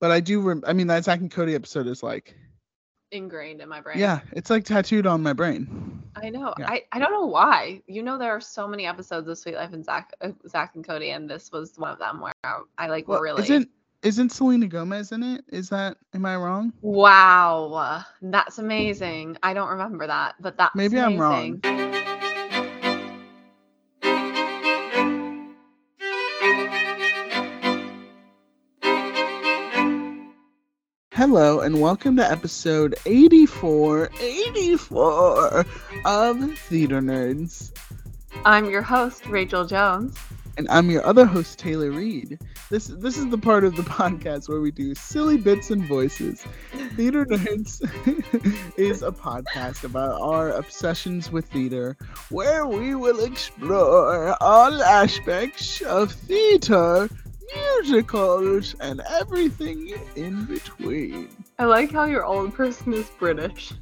but I do. Rem- I mean, that Zack and Cody episode is like, Ingrained in my brain. yeah, it's like tattooed on my brain. I know. Yeah. I, I don't know why. You know, there are so many episodes of Suite Life and Zack, uh, Zack and Cody, and this was one of them where I, I like Well, really. isn't isn't Selena Gomez in it? Is that am I wrong? Wow, that's amazing. I don't remember that, but that's Maybe I'm wrong. Hello and welcome to episode 84, 84 of Theater Nerds. I'm your host, Rachel Jones. And I'm your other host, Taylor Read. This this is the part of the podcast where we do silly bits and voices. Theater Nerds is a podcast about our obsessions with theater, where we will explore all aspects of theater, musicals, and everything in between. I like how your old person is British.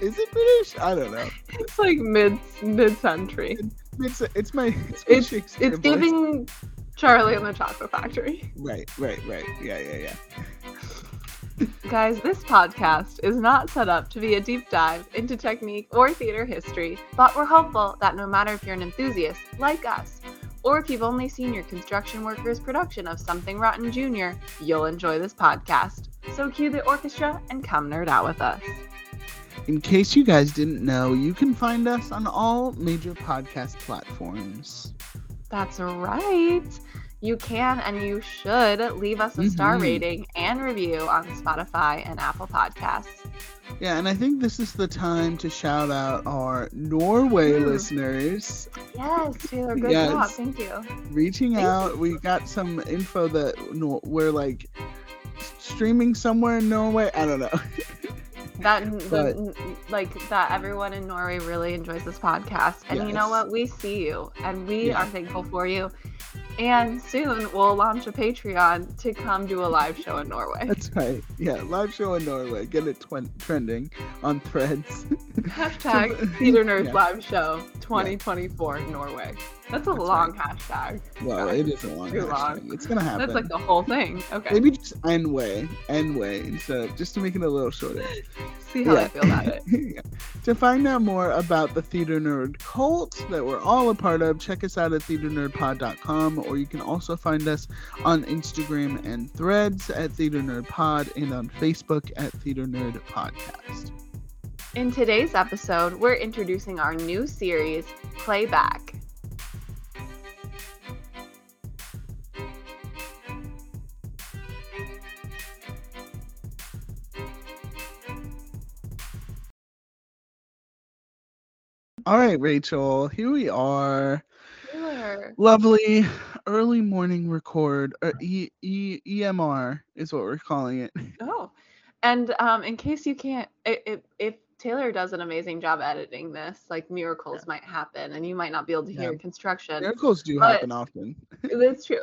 Is it British? I don't know. It's like mid mid century. It's it's my it's, my It's it's giving Charlie and the Chocolate Factory. right, right, right. Yeah, yeah, yeah. Guys, this podcast is not set up to be a deep dive into technique or theater history, but we're hopeful that no matter if you're an enthusiast like us, or if you've only seen your construction workers production of Something Rotten Jr., you'll enjoy this podcast. So cue the orchestra and come nerd out with us. In case you guys didn't know, you can find us on all major podcast platforms. That's right. You can and you should leave us a star Mhm. rating and review on Spotify and Apple Podcasts. Yeah, and I think this is the time to shout out our Norway Mm. listeners Yes, Taylor, good Yes. job. Thank you. reaching Thank out. We got some info that we're like streaming somewhere in Norway. I don't know. that the, like that everyone in Norway really enjoys this podcast and you know what we see you and we Yeah. are thankful for you and soon we'll launch a Patreon to come do a live show in Norway That's right. Yeah, live show in Norway. Get it trending on threads. hashtag Theater Nerds Yeah. Live Show 2024 Norway that's a That's long hashtag well, it is a long Too long. It's gonna happen. that's like the whole thing okay Maybe just N way, N way instead of just to make it a little shorter. see how I feel about it Yeah. To find out more about the Theater Nerd cult that we're all a part of, check us out at theaternerdpod.com, or you can also find us on Instagram and threads at Theater Nerd Pod and on Facebook at Theater Nerd Podcast. in today's episode we're introducing our new series Playback All right, Rachel, here we are. Taylor. Lovely early morning record. Or e- e- EMR is what we're calling it. Oh, and um, in case you can't, if, if Taylor does an amazing job editing this, like miracles might happen, and you might not be able to hear Yeah. construction. Miracles do happen often. That's true.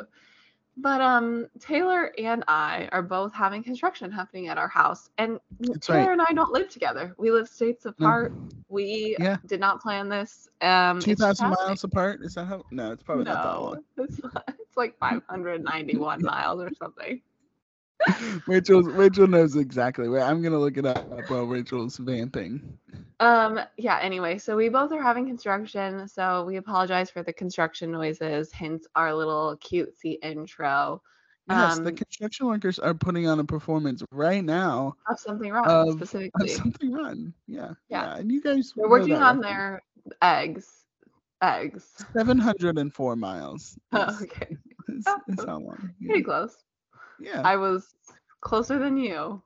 But um, Taylor and I are both having construction happening at our house, and That's Taylor right. and I don't live together. We live states apart. We Yeah. did not plan this. Um, Two thousand miles apart? Is that how? No, it's probably not that No, long. it's not. It's like 591 miles or something. Rachel, Rachel knows exactly where. I'm gonna look it up while Rachel's vamping. Um, yeah, anyway, so we both are having construction, so we apologize for the construction noises, hence our little cutesy intro Yes, the Um, construction workers are putting on a performance right now of something wrong Of- of something run. Yeah, Yeah. and you guys They're working on their eggs. Eggs. 704 miles. Oh, okay. Oh, is how long. Yeah. Pretty close. Yeah, I was closer than you.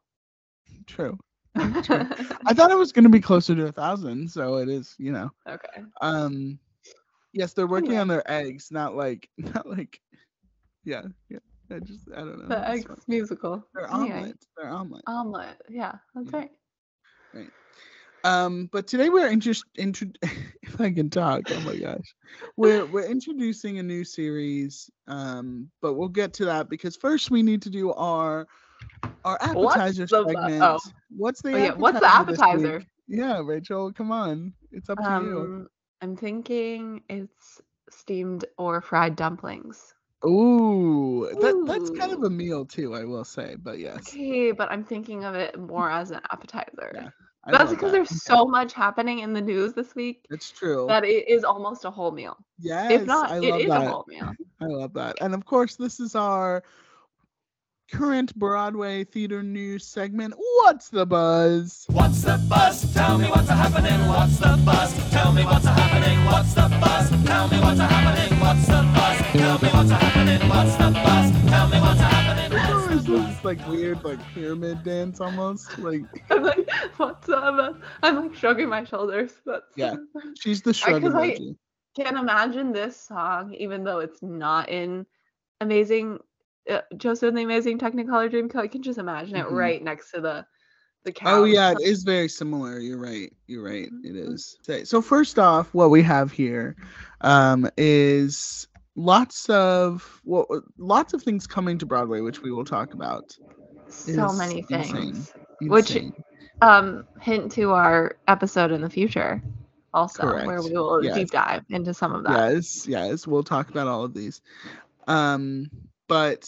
true. True. I thought it was gonna be closer to a thousand, so it is. You know. okay. Um. Yes, they're working on their eggs, not like, not like. Yeah, yeah. I just, I don't know. The eggs fun. musical. They're Anyway, omelets. They're omelets. Omelet. Yeah, that's Yeah. right. Um, but today we're interest intro if I can talk, oh my gosh. We're we're introducing a new series. Um, but we'll get to that because first we need to do our our What's appetizer the segment. oh. What's the Oh, yeah, what's the appetizer? Yeah, Rachel, come on. It's up to you. Um, I'm thinking it's steamed or fried dumplings. Ooh, that that's kind of a meal too, I will say. But yes, Okay, but I'm thinking of it more as an appetizer. Yeah, I That's because that. there's Okay, so much happening in the news this week It's true. that it is almost a whole meal. Yes, If Yes, not, I it love is a whole meal. I love that. And of course, this is our current Broadway theater news segment. What's the buzz? What's the buzz? Tell me what's happening. What's the buzz? Tell me what's happening. What's the buzz? Tell me what's happening. What's the buzz? Tell me what's happening. What's the buzz? This like weird like pyramid dance almost. Like I'm like, what's up? I'm like shrugging my shoulders. That's Yeah. she's the shrug 'cause I- emoji. can imagine this song, even though it's not in Amazing uh, Joseph and the Amazing Technicolor Dreamcoat. I can just imagine it Mhm. right next to the the cow. Oh yeah, it is very similar. You're right. You're right. It Mhm. is. So- So first off, what we have here um, is lots of well, lots of things coming to Broadway, which we will talk about. so many insane. things. Which- Um, hint to our episode in the future, also where we will Yes. deep dive into some of that. Yes, yes, we'll talk about all of these. Um, but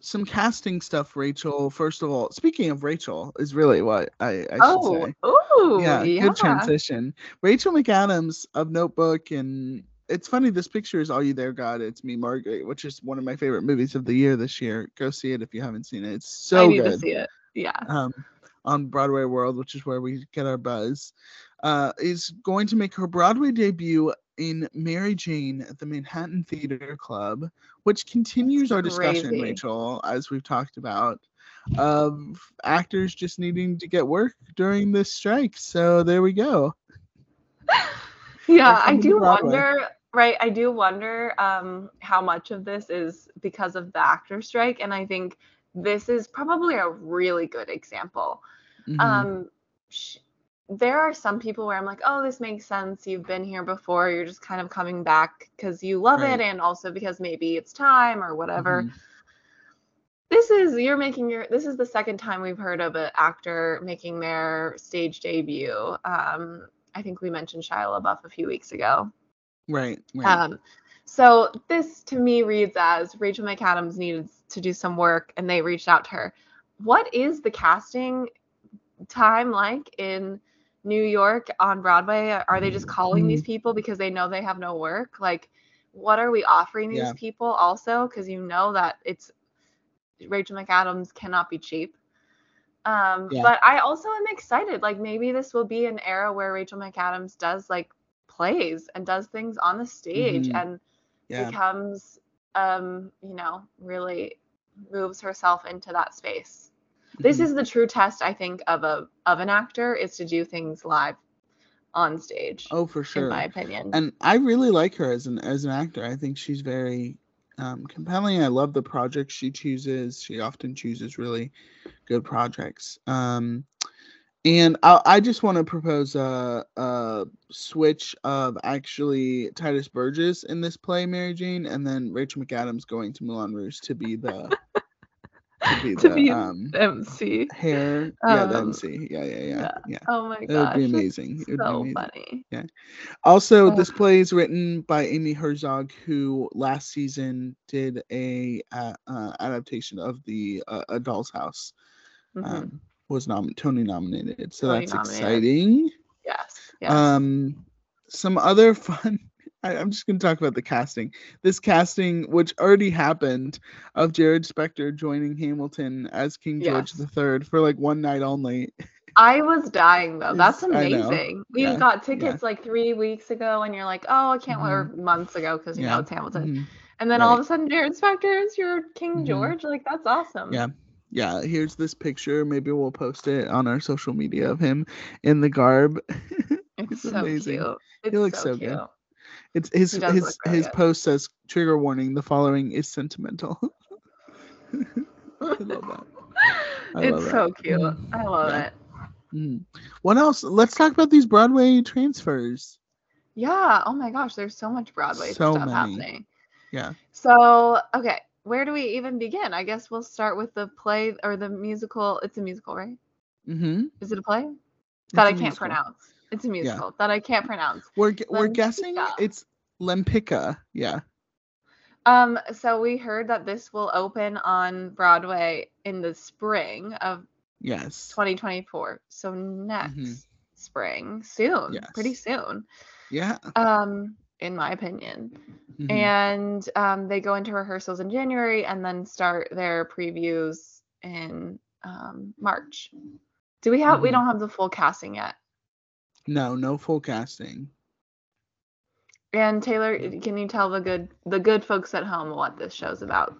some casting stuff, Rachel. First of all, speaking of Rachel, is really what I, I should Oh, say. ooh, yeah, yeah, good transition. Rachel McAdams of Notebook, and it's funny. This picture is "Are You There, God." It's me, Margaret, which is one of my favorite movies of the year this year. Go see it if you haven't seen it. It's so I need good to see it. Yeah. um, on Broadway World, which is where we get our buzz, uh, is going to make her Broadway debut in Mary Jane at the Manhattan Theater Club, which continues our discussion. Rachel, as we've talked about, of actors just needing to get work during this strike. So there we go. Yeah, I do Broadway. wonder, right? I do wonder um, how much of this is because of the actor strike. And I think this is probably a really good example. Mhm. Um, sh- there are some people where I'm like, oh, this makes sense. You've been here before. You're just kind of coming back because you love Right. it and also because maybe it's time or whatever. Mhm. This is, you're making your, this is the second time we've heard of an actor making their stage debut. Um, I think we mentioned Shia LaBeouf a few weeks ago. Right, right. Um, so this to me reads as Rachel McAdams needed to do some work and they reached out to her. What is the casting time like in New York on Broadway? Are they just calling Mm-hmm. these people because they know they have no work? Like, what are we offering these Yeah. people also? Because you know that it's Rachel McAdams cannot be cheap. Um, Yeah. but I also am excited. Like maybe this will be an era where Rachel McAdams does like plays and does things on the stage Mhm. and yeah. becomes um you know really moves herself into that space this Mhm. is the true test i think of a of an actor is to do things live on stage Oh, for sure. in my opinion and I really like her as an as an actor. I think she's very um, compelling. I love the projects she chooses. She often chooses really good projects. Um, and I, I just want to propose a, a switch of actually Tituss Burgess in this play, Mary Jane, and then Rachel McAdams going to Moulin Rouge to be the to be To the be um, mc hair. yeah, the Um, MC. Yeah, yeah, yeah, yeah. yeah. oh my god, It would be amazing. It would be so amazing. funny Also, Oh. this play is written by Amy Herzog, who last season did a uh, uh, adaptation of the uh, A Doll's House. Mhm. Um, was nom- Tony nominated, so Tony that's nominated. exciting. yes yes Um, some other fun. I, I'm just going to talk about the casting. This casting, which already happened, of Jared Spector joining Hamilton as King George Yes. III for like one night only. I was dying though. That's amazing. We Yeah, got tickets like three weeks ago, and you're like, "Oh, I can't wait." Or months ago, because you Mm-hmm. Yeah. know it's Hamilton. Mhm. And then all of a sudden, Jared Spector is your King Mhm. George. Like that's awesome. Yeah. Yeah, here's this picture. Maybe we'll post it on our social media of him in the garb. it's, so amazing. cute. It's looks so, so good. It's his He his really his good. post says trigger warning. The following is sentimental. I love that. I it's love so that. cute. Mhm. I love Yeah. it. Mhm. What else? Let's talk about these Broadway transfers. Yeah. Oh my gosh, there's so much Broadway So stuff many. happening. Yeah. So okay, where do we even begin? I guess we'll start with the play or the musical. It's a musical, right? Mm-hmm. Is it a play? that I can't musical. pronounce. It's a musical that I can't pronounce. We're gu- we're guessing it's Lempica. Yeah. Um, so we heard that this will open on Broadway in the spring of Yes. 2024. So next Mhm. spring, soon, pretty soon. Yeah. Um, in my opinion. mhm. And um, they go into rehearsals in January and then start their previews in um, March. Do we have? We Mhm. don't have the full casting yet. No, no full casting. And Taylor, can you tell the good the good folks at home what this show's about?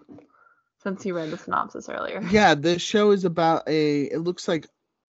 Since you read the synopsis earlier. Yeah, this show is about a. It looks like,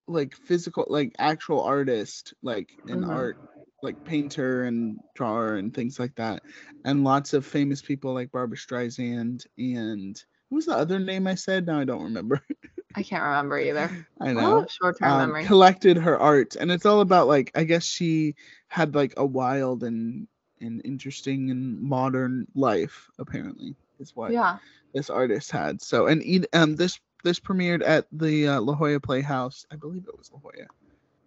like physical, like actual artist, like an Mhm. art, like painter and drawer and things like that, and lots of famous people like Barbra Streisand and what was the other name I said? Now I don't remember. I can't remember either. I Oh, know. short term um, memory. collected her art and it's all about like i guess she had like a wild and and interesting and modern life apparently is what Yeah. this artist had so and um this this premiered at the uh, la jolla playhouse i believe it was la jolla i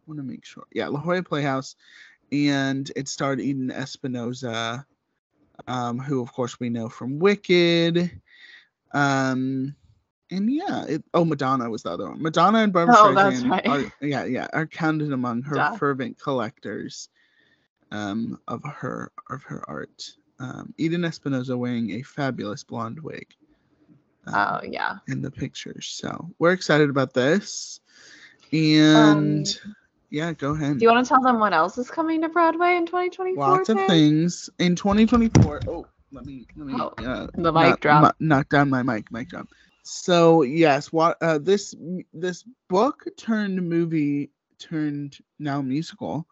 want to make sure yeah la jolla playhouse and it starred eden espinosa um who of course we know from wicked um and yeah, it, oh Madonna was the other one. Madonna and Barbara Oh, Streisand right. are yeah yeah are counted among her fervent collectors um, of her of her art. Um, Eden Espinosa wearing a fabulous blonde wig um, Oh yeah. in the pictures. So we're excited about this. And yeah, go ahead. Do you want to tell them what else is coming to Broadway in 2024? Lots of Tay? things in 2024. Oh, let me let me Oh, uh, the mic knock, drop. mo- knock down my mic. Mic drop. So yes, what uh, this this book turned movie turned now musical.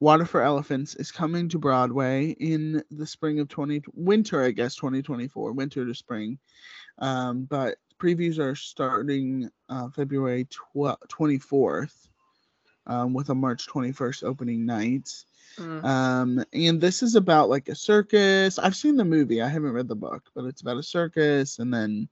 Water for Elephants is coming to Broadway in the spring of 20 winter, I guess 2024, winter to spring. Um, but previews are starting uh, February tw- 24th um, with a March 21st opening night. Mm. Um, and this is about like a circus. I've seen the movie, I haven't read the book, but it's about a circus, and then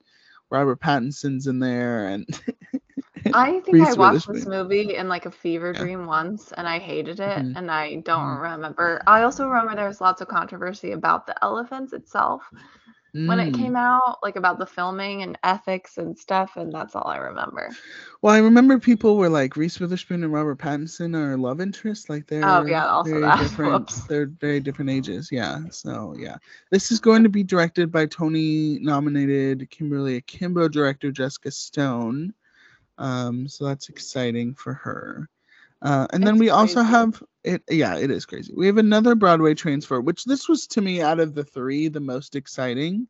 Robert Pattinson's in there, and I think I watched this movie in like a fever Yeah. dream once and I hated it Mhm. and I don't Mhm. remember. I also remember there was lots of controversy about the elephants itself when it Mm. came out, like about the filming and ethics and stuff, and that's all I remember. Well, I remember people were like Reese Witherspoon and Robert Pattinson are love interests, like they're Oh, yeah, also very that. different. Whoops. They're very different ages, yeah. So yeah, this is going to be directed by Tony nominated Kimberly Akimbo director Jessica Stone. Um, so that's exciting for her. Uh, and then It's we also have it. Yeah, it is crazy. We have another Broadway transfer, which this was to me out of the three the most exciting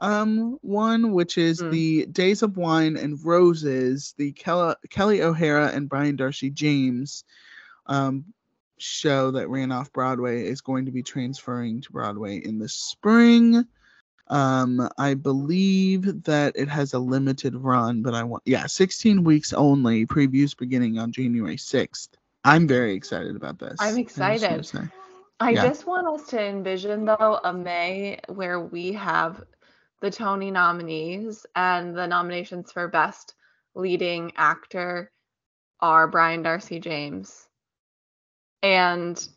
um one which is Mm. the days of wine and roses the Kelly, kelly o'hara and brian darcy james um show that ran off broadway is going to be transferring to broadway in the spring um i believe that it has a limited run but i want yeah 16 weeks only previews beginning on january 6th i'm very excited about this I'm I excited. say. I Yeah. just want us to envision though a May where we have the Tony nominees and the nominations for best leading actor are Brian Darcy James and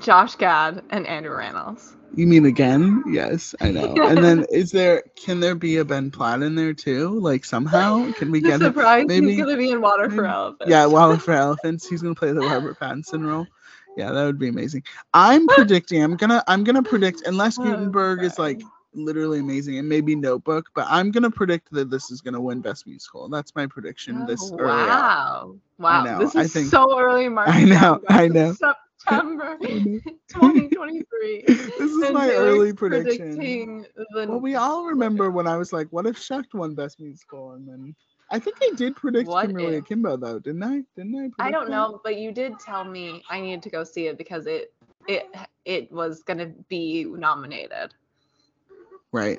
Josh Gad and Andrew Rannells. You mean again? Yes, I know. And then is there can there be a Ben Platt in there too? Like somehow can we The get him? surprise maybe- he's gonna be in Water for Elephants. Yeah, Water for Elephants. He's gonna play the Robert Pattinson role. Yeah, that would be amazing. I'm predicting. I'm gonna. I'm gonna predict unless Oh, Gutenberg is like literally amazing and maybe Notebook, but I'm gonna predict that this is gonna win Best Musical. That's my prediction. Oh, this Oh, early wow. Wow. know, This I is think- so early March. I know, I know. September 2023. This is And my early prediction. The, Well, we all remember when I was like, "What if Shucked won Best Musical?" And then I think I did predict What Kimberly if? Akimbo though, didn't I? Didn't I? I don't that? know, but you did tell me I needed to go see it because it it it was gonna be nominated. Right,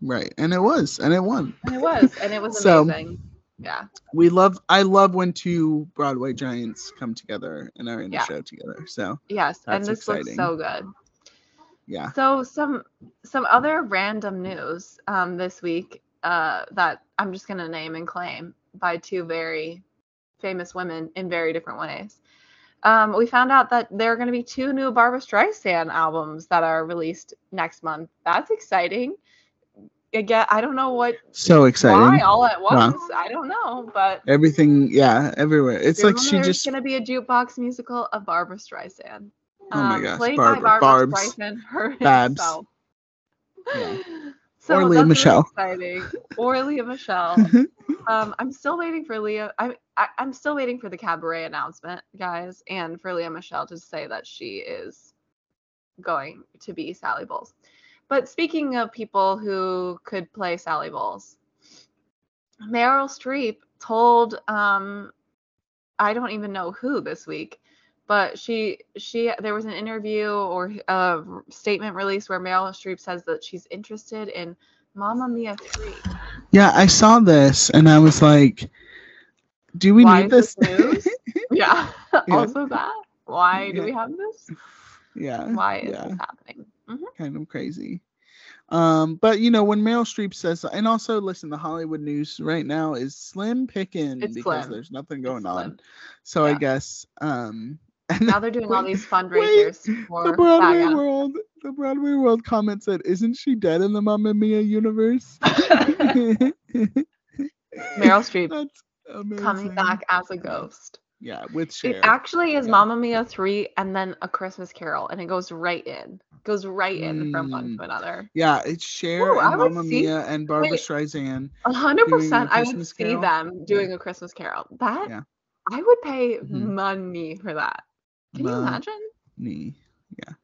right, and it was, and it won. And it was, and it was So- amazing. Yeah. We love. I love when two Broadway giants come together and are in Yeah. the show together. So Yes. and this looks so good. yeah, So some some other random news um, this week uh, that I'm just gonna name and claim by two very famous women in very different ways. Um, we found out that there are going to be two new Barbra Streisand albums that are released next month. That's exciting. Again, I don't know what So exciting. why all at Wow. once. I don't know, but Everything, yeah, everywhere. It's like she just gonna be a jukebox musical of Barbra Streisand. Oh my gosh, played Barbara- by Barbara Barbs. Streisand her Babs. herself. Yeah. So Or Lea Michele. really exciting. Or Lea Michele. Um, I'm still waiting for Lea. I, I I'm still waiting for the cabaret announcement, guys, and for Lea Michele to say that she is going to be Sally Bowles. But speaking of people who could play Sally Bowles, Meryl Streep told um, I don't even know who this week, but she she there was an interview or a statement released where Meryl Streep says that she's interested in Mamma Mia 3. yeah, I saw this and I was like, do we Why need this? this news? yeah. Yeah. Also that. Why do we have this? yeah. Why is yeah. this happening? Mhm. kind of crazy. Um, but you know, when Meryl Streep says, and also listen, the Hollywood news right now is slim picking It's because slim. there's nothing going on. So I guess, um, Now they're doing all these fundraisers the for Broadway SAG. world, the Broadway world comment said, "Isn't she dead in the Mamma Mia universe?" Meryl Streep That's amazing. coming back as a ghost. Yeah, with It actually is Yeah. Mamma Mia 3 and then A Christmas Carol, and it goes right in. Goes right in from one Mm. to another. yeah, it's Cher Ooh, and Mamma Mia and Barbara wait. Streisand. hundred percent, I would see Carol? them doing a Christmas Carol. That Yeah. I would pay Mhm. money for that. Can you imagine? Me.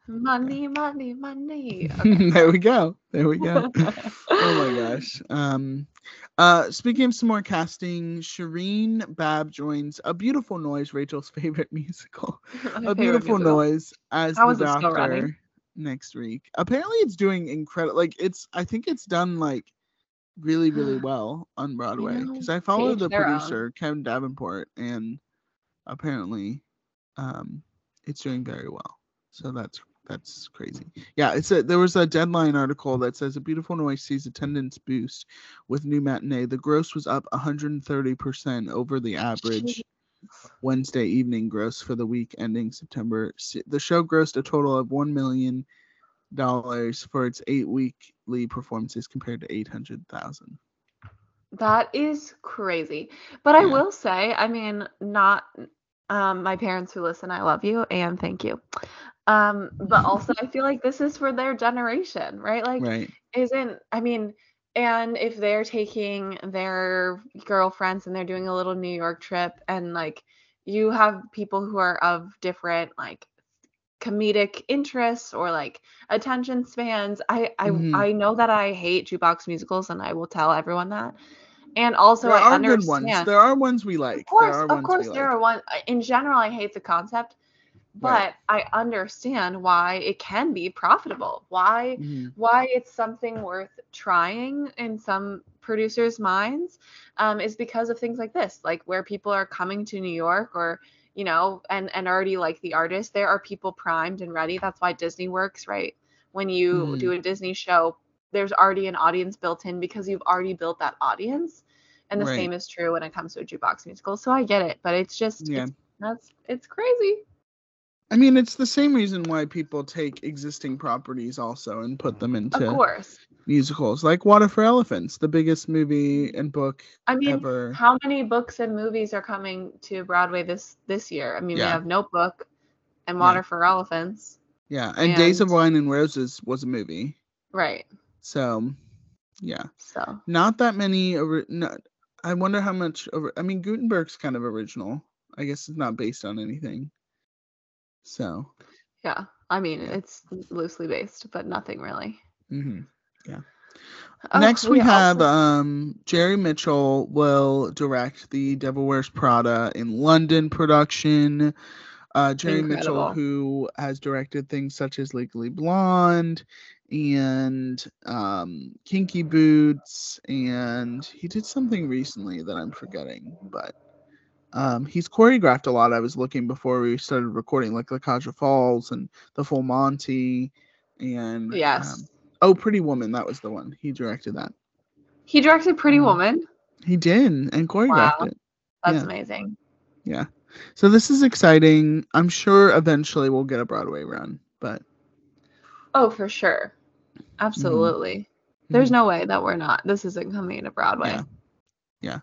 Money, money, money. Okay. there we go. There we go. oh my gosh. Um uh speaking of some more casting, Shireen Bab joins A Beautiful Noise, Rachel's favorite musical. My a favorite Beautiful musical. Noise as How the is still running? doctor next week. Apparently it's doing incredible like it's I think it's done like really, really well on Broadway. Because I follow the their own. producer, Kevin Davenport, and apparently um it's doing very well. So that's that's crazy. Yeah, it's a there was a deadline article that says a beautiful noise sees attendance boost with new matinee. The gross was up 130% over the average Wednesday evening gross for the week ending September. The show grossed a total of one million dollars for its eight weekly performances compared to eight hundred thousand. That is crazy. But I will say, I mean, not um my parents who listen, I love you and thank you. Um, but also I feel like this is for their generation, right? Like Right. isn't I mean, and if they're taking their girlfriends and they're doing a little New York trip and like you have people who are of different like comedic interests or like attention spans. I I Mhm. I know that I hate jukebox musicals and I will tell everyone that. And also there I are understand good ones. There are ones we like. of course, there are of ones course, there like. are one. In general, I hate the concept, but Right. I understand why it can be profitable. Why Mhm. why it's something worth trying in some producers' minds um, is because of things like this, like where people are coming to New York or you know, and and already like the artist, there are people primed and ready. That's why Disney works, right? When you Mhm. do a Disney show, there's already an audience built in because you've already built that audience. And the Right. same is true when it comes to a jukebox musical. So I get it, but it's just Yeah. it's, that's it's crazy. I mean, it's the same reason why people take existing properties also and put them Of into course. musicals, like Water for Elephants, the biggest movie and book I mean, ever. how many books and movies are coming to Broadway this this year? I mean, we have Notebook and Yeah. Water for Elephants. Yeah, and, Days of Wine and Roses was a movie. Right. So, yeah, So not that many. Ori- no, I wonder how much. Over, I mean, Gutenberg's kind of original. I guess it's not based on anything. So, yeah. I mean, Yeah. it's loosely based, but nothing really. mhm. Oh, next we have also- um Jerry Mitchell will direct the Devil Wears Prada in London production. Uh, Jerry Mitchell, who has directed things such as Legally Blonde and um, Kinky Boots, and he did something recently that I'm forgetting, but um, he's choreographed a lot. I was looking before we started recording, like La Cage aux Folles and The Full Monty, and yes. um, oh, Pretty Woman. That was the one he directed. That he directed Pretty Mhm. Woman. he did and choreographed Wow. it. That's Yeah. amazing. Yeah. So this is exciting. I'm sure eventually we'll get a Broadway run, but Oh, for sure. Mm-hmm. Absolutely. There's Mhm. no way that we're not. This isn't coming to Broadway. Yeah. Yeah.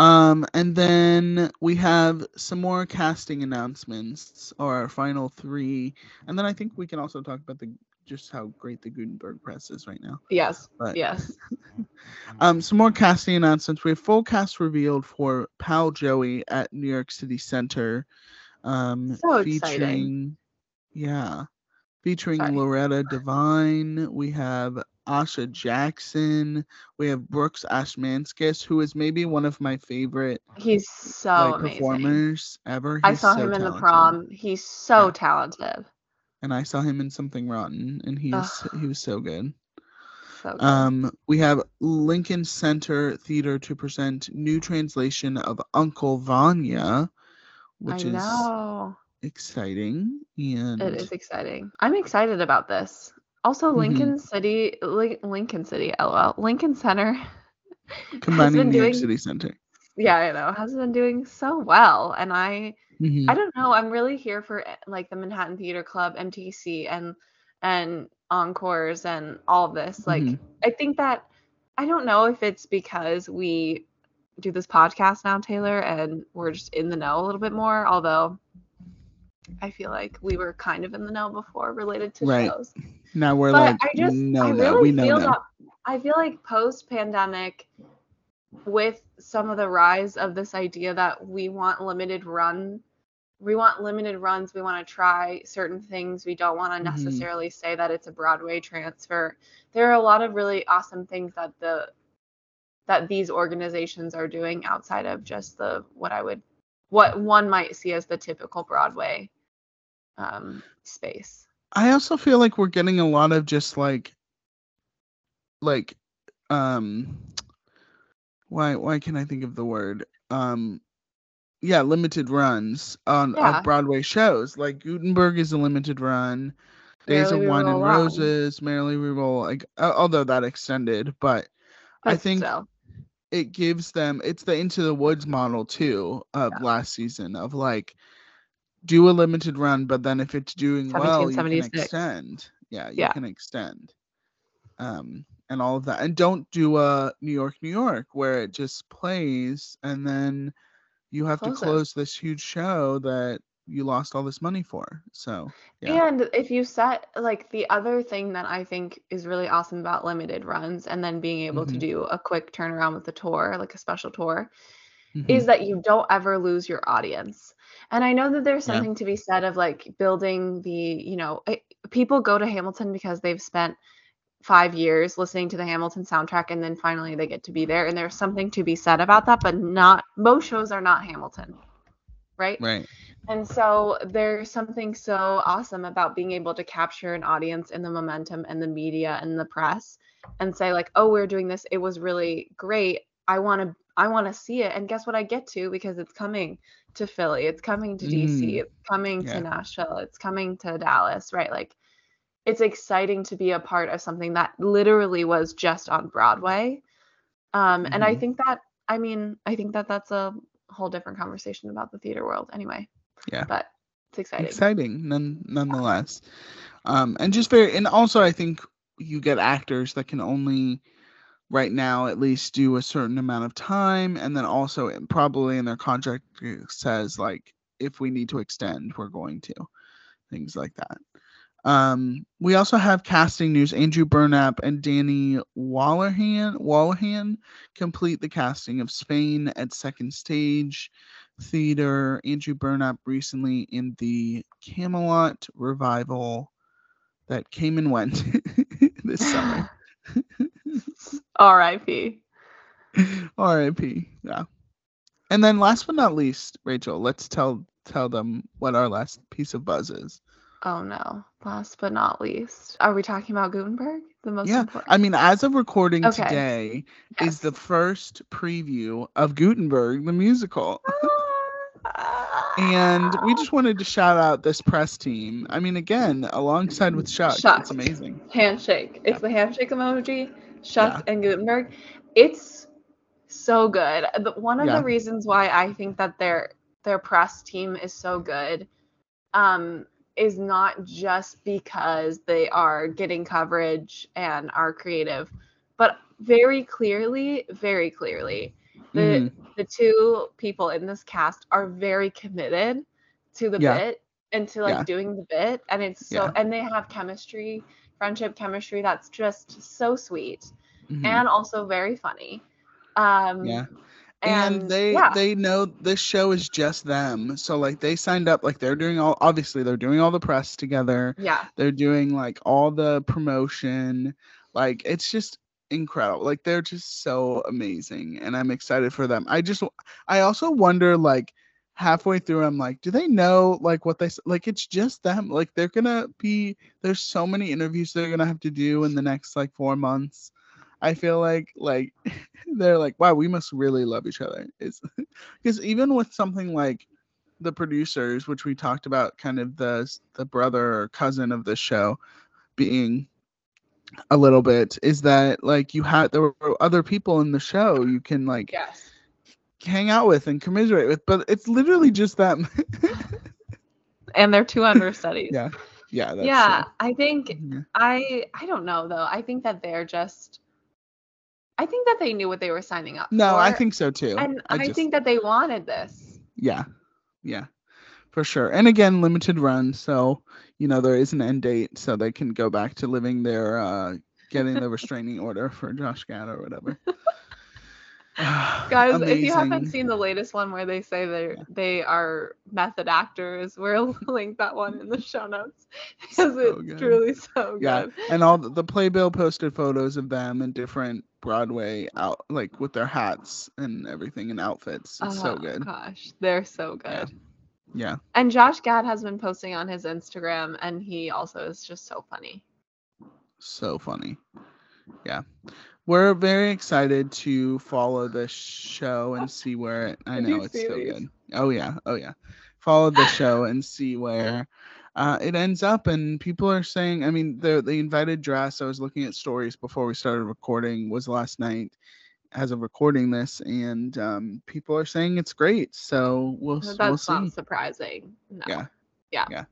Um, and then we have some more casting announcements, or our final three, and then I think we can also talk about the just how great the Gutenberg press is right now. Yes. But Yes. um, some more casting announcements. We have full cast revealed for Pal Joey at New York City Center. Um, So exciting. featuring, yeah, featuring Sorry. Loretta Devine. We have Aisha Jackson. We have Brooks Ashmanskas, who is maybe one of my favorite He's so like performers ever. I saw so him in the prom. He's so Yeah. talented. and I saw him in Something Rotten, and he was he was so good. So good. Um, we have Lincoln Center Theater to present new translation of Uncle Vanya, which I is know. exciting. And It is exciting. I'm excited about this. Also, Mhm. Lincoln City, Lincoln City, lol, Lincoln Center. combining been New York doing- City Center. Yeah, I know. Has been doing so well, and I, Mhm. I don't know. I'm really here for eh, like the Manhattan Theater Club, MTC, and and encores and all of this. Like, Mhm. I think that I don't know if it's because we do this podcast now, Taylor, and we're just in the know a little bit more. Although I feel like we were kind of in the know before related to Right. shows. Now we're but like, I just know I really We know feel that I feel like post pandemic with some of the rise of this idea that we want limited run we want limited runs we want to try certain things we don't want to Mhm. necessarily say that it's a broadway transfer there are a lot of really awesome things that the that these organizations are doing outside of just the what i would what one might see as the typical broadway um space I also feel like we're getting a lot of just like like um why why can I think of the word? Um yeah, limited runs on Yeah. of Broadway shows. Like Gutenberg is a limited run. Days Merrily of Wine and Roses, Merrily We Roll, like although that extended, but I think it gives them it's the into the woods model too of last season of like do a limited run but then if it's doing well you can extend yeah you Yeah. can extend um and all of that and don't do a new york new york where it just plays and then you have Close to it. close this huge show that you lost all this money for so Yeah. And if you set like the other thing that I think is really awesome about limited runs and then being able to Mhm. do a quick turnaround with the tour, like a special tour, mhm, is that you don't ever lose your audience. And I know that there's Yeah. something to be said of like building the, you know, it, people go to Hamilton because they've spent five years listening to the Hamilton soundtrack and then finally they get to be there. And there's something to be said about that, but not most shows are not Hamilton, right? right And so there's something so awesome about being able to capture an audience in the momentum and the media and the press and say like, "Oh, we're doing this. It was really great. I want to I want to see it." And guess what I get to because it's coming to Philly, it's coming to DC, Mm. it's coming Yeah. to Nashville, it's coming to Dallas, right? Like it's exciting to be a part of something that literally was just on Broadway. Um and I Mhm. think that I mean, I think that that's a whole different conversation about the theater world anyway Yeah. but it's exciting. exciting none nonetheless um and just very and also i think you get actors that can only right now at least do a certain amount of time and then also probably in their contract says like if we need to extend we're going to things like that um we also have casting news andrew burnap and danny wolohan wolohan complete the casting of spain at second stage theater. Andrew Burnap recently in the Camelot revival that came and went this summer. R.I.P. R.I.P. Yeah. And then last but not least, Rachel, let's tell tell them what our last piece of buzz is. Oh no. Last but not least, are we talking about Gutenberg? The most yeah. important. I mean, as of recording Okay. today Yes. is the first preview of Gutenberg the musical. Ah. And we just wanted to shout out this press team. I mean, again, alongside with Shuck, Shuck. it's amazing. handshake. It's the handshake emoji. Shuck Yeah. and Gutenberg. It's so good. The- One of Yeah. the reasons why I think that their their press team is so good, um, is not just because they are getting coverage and are creative, but very clearly, very clearly, the Mhm. the two people in this cast are very committed to the Yeah. bit and to like Yeah. doing the bit and it's so and they have chemistry friendship chemistry that's just so sweet Mhm. and also very funny. Um yeah. and, they yeah. they know this show is just them. So like they signed up like they're doing all obviously they're doing all the press together. Yeah. They're doing like all the promotion. Like it's just incredible. Like they're just so amazing and i'm excited for them. I just i also wonder like halfway through i'm like do they know like what they like it's just them like they're gonna be there's so many interviews they're gonna have to do in the next like four months. I feel like like they're like wow we must really love each other. It's because even with something like the producers which we talked about kind of the the brother or cousin of the show being a little bit is that like you had there were other people in the show you can like yes hang out with and commiserate with but it's literally just them. And they're two understudies yeah. Yeah that's yeah true. i think Mhm. i i don't know though. I think that they're just i think that they knew what they were signing up for. no for i think so too. and i, just- think that they wanted this. Yeah. Yeah. For sure. And again limited run so you know there is an end date so they can go back to living their uh getting the restraining order for josh gad or whatever Guys, if you haven't seen the latest one where they say they are Yeah. they are method actors, we'll link that one in the show notes because So it's good. truly so yeah good. and all the, the playbill posted photos of them in different broadway out like with their hats and everything and outfits it's so Oh, good Gosh, they're so good. Yeah. yeah And Josh Gad has been posting on his Instagram, and he also is just so funny. so funny yeah we're very excited to follow the show and see where it i know it's so good oh yeah oh yeah follow the show and see where uh, it ends up and people are saying i mean the the invited dress i was looking at stories before we started recording was last night as of recording this and um, people are saying it's great so we'll That's we'll see not surprising. No. Yeah. Yeah. Yeah.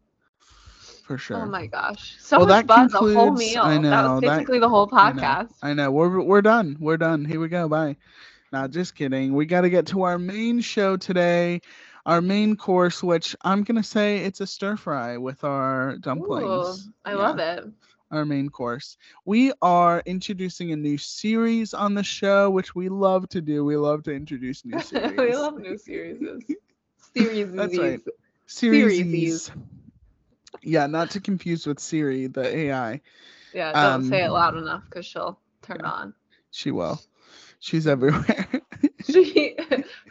For oh sure Oh my gosh. So Well, much that buzz, a whole meal. I that know, was that- basically the whole I know. podcast. I know. We're we're done. We're done. Here we go. Bye. Not just kidding. We got to get to our main show today. Our main course, which I'm gonna say it's a stir fry with our dumplings. Ooh, I love it. Our main course. We are introducing a new series on the show, which we love to do. We love to introduce new series. we love new series. series. That's right. Series. Yeah, not to confuse with Siri, the AI. Yeah, don't say it Um, loud enough because she'll turn yeah. on. She will. She's everywhere. She,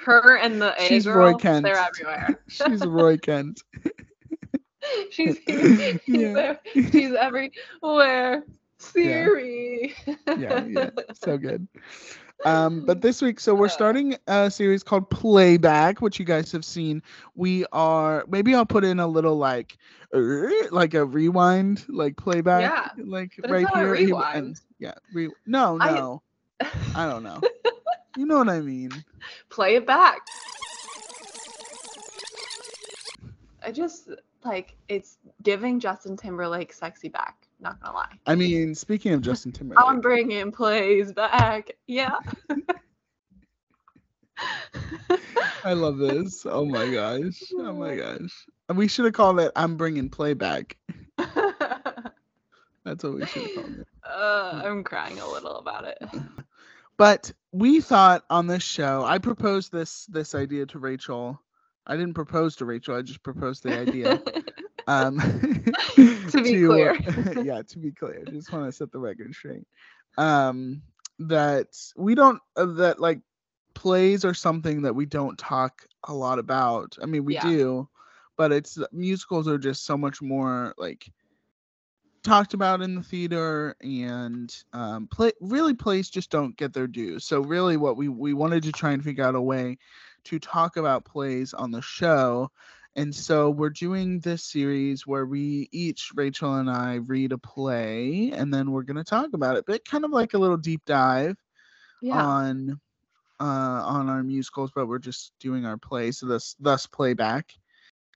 her and the A She's girl, Roy Kent. they're everywhere. She's Roy Kent. she's she's, Yeah. there, she's everywhere. Siri. yeah, yeah, so good. Um, but this week, so we're Uh. starting a series called Playback, which you guys have seen. We are maybe I'll put in a little like, er, like a rewind, like playback, Yeah, like right here. He- rewind. yeah, re- no, I- no, I don't know. you know what I mean? Play it back. I just like it's giving Justin Timberlake sexy back. Not gonna lie. I mean, speaking of Justin Timberlake, I'm bringing plays back. Yeah. I love this. Oh my gosh. Oh my gosh. We should have called it "I'm bringing playback." That's what we should have called it. uh, I'm crying a little about it. But we thought on this show, I proposed this this idea to Rachel. I didn't propose to Rachel. I just proposed the idea. Um, To be clear. yeah, to be clear. Just want to set the record straight. Um, that we don't uh, that like plays are something that we don't talk a lot about. I mean, we Yeah. do, but it's musicals are just so much more like talked about in the theater and um play really plays just don't get their due so really what we we wanted to try and figure out a way to talk about plays on the show and so we're doing this series where we each rachel and i read a play and then we're going to talk about it but kind of like a little deep dive Yeah. on uh on our musicals but we're just doing our play so this thus playback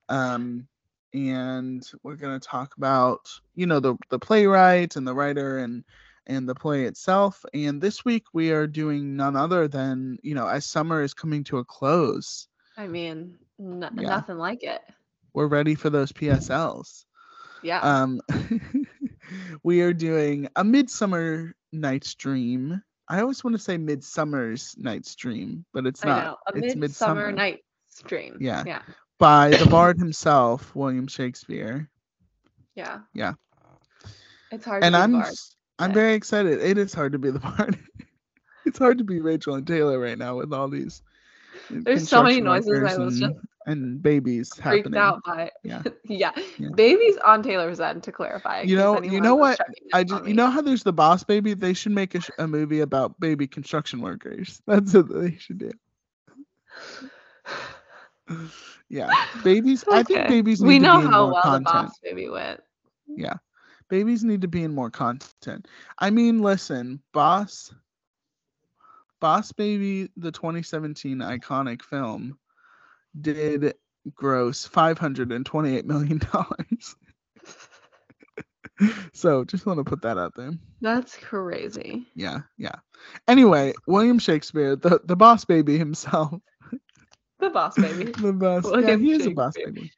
um and we're going to talk about you know the the playwright and the writer and and the play itself. And this week we are doing none other than you know as summer is coming to a close, I mean, n- Yeah. nothing like it. we're ready for those PSLs. Yeah. Um, we are doing a Midsummer Night's Dream. I always want to say Midsummer's Night's Dream, but it's not. A it's midsummer Night's Dream. Yeah. Yeah. by the bard himself, William Shakespeare. Yeah. Yeah. It's hard and to be I'm bard. I'm very excited. It is hard to be the bard. it's hard to be Rachel and Taylor right now with all these. There's so many noises I was just and babies freaked happening. out by. Yeah. yeah. Yeah. Baby's on Taylor's end to clarify. You know- you know what? I just, you know how there's the Boss Baby. They should make a, sh- a movie about baby construction workers. That's what they should do. Yeah, babies. I think babies need we to know how well content. the boss baby went. Yeah. Babies need to be in more content. I mean, listen, Boss Boss Baby, the 2017 iconic film, did gross 528 million dollars. so, just want to put that out there. That's crazy. Yeah, yeah. Anyway, William Shakespeare, the the Boss Baby himself, The boss baby. the boss. yeah, William he is a boss baby.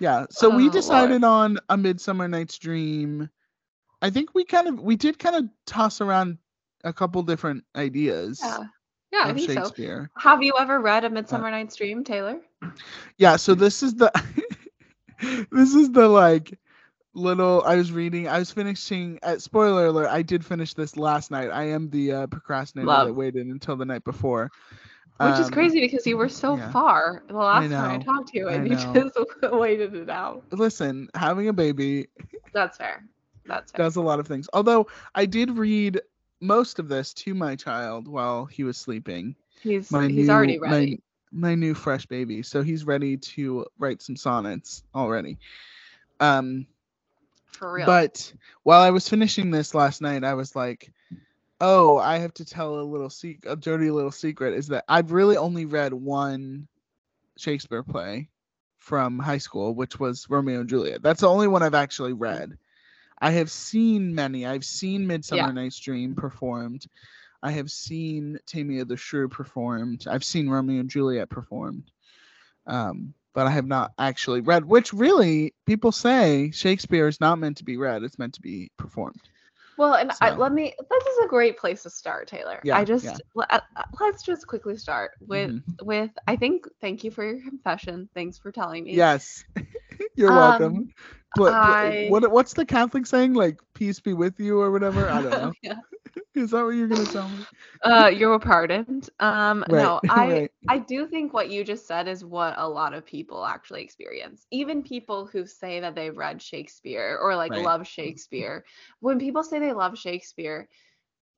Yeah. So Oh, we Lord. decided on a Midsummer Night's Dream. I think we kind of we did kind of toss around a couple different ideas Yeah. Yeah, I think so. Have you ever read A Midsummer Night's Dream, Taylor? Yeah. So this is the this is the like little I was reading. I was finishing. Uh, spoiler alert! I did finish this last night. I am the uh, procrastinator that waited until the night before. Which is Um, crazy because you were so yeah. far the last time I talked to you and you just waited it out. Listen, having a baby That's fair. That's fair. does a lot of things. Although I did read most of this to my child while he was sleeping. He's My he's new, already my- My, new fresh baby, so he's ready to write some sonnets already. Um, For real. but while I was finishing this last night, I was like, "Oh, I have to tell a little secret, a dirty little secret is that I've really only read one Shakespeare play from high school, which was Romeo and Juliet. That's the only one I've actually read. I have seen many. I've seen Midsummer Yeah. Night's Dream performed. I have seen Taming of the Shrew performed. I've seen Romeo and Juliet performed. Um, but I have not actually read, which really people say Shakespeare is not meant to be read, it's meant to be performed. Well, and I, let me. This is a great place to start, Taylor. Yeah, I just yeah. uh, uh, let's just quickly start with Mhm. with. I think. Thank you for your confession. Thanks for telling me. Yes. You're Um, welcome. What, I- what what's the Catholic saying? Like peace be with you or whatever? I don't know. yeah. Is that what you're gonna tell me? Uh, you're pardoned. Um, no, I right. I do think what you just said is what a lot of people actually experience. Even people who say that they've read Shakespeare or like Right. love Shakespeare. When people say they love Shakespeare,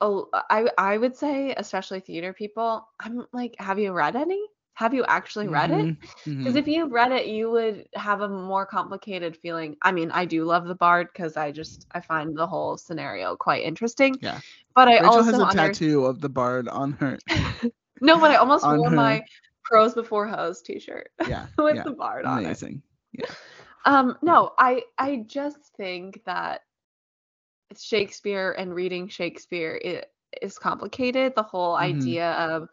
oh, I I would say, especially theater people, I'm like, have you read any? Have you actually read it? Mhm, Because mhm. if you read it, you would have a more complicated feeling. I mean, I do love the Bard because I just I find the whole scenario quite interesting. Yeah. But I Rachel also has a under- tattoo of the bard on her. no, but I almost wore her- my pros before hose T-shirt Yeah. with yeah. the Bard on it. Amazing. Yeah. Um, no, I I just think that Shakespeare and reading Shakespeare it is complicated. The whole Mhm. idea of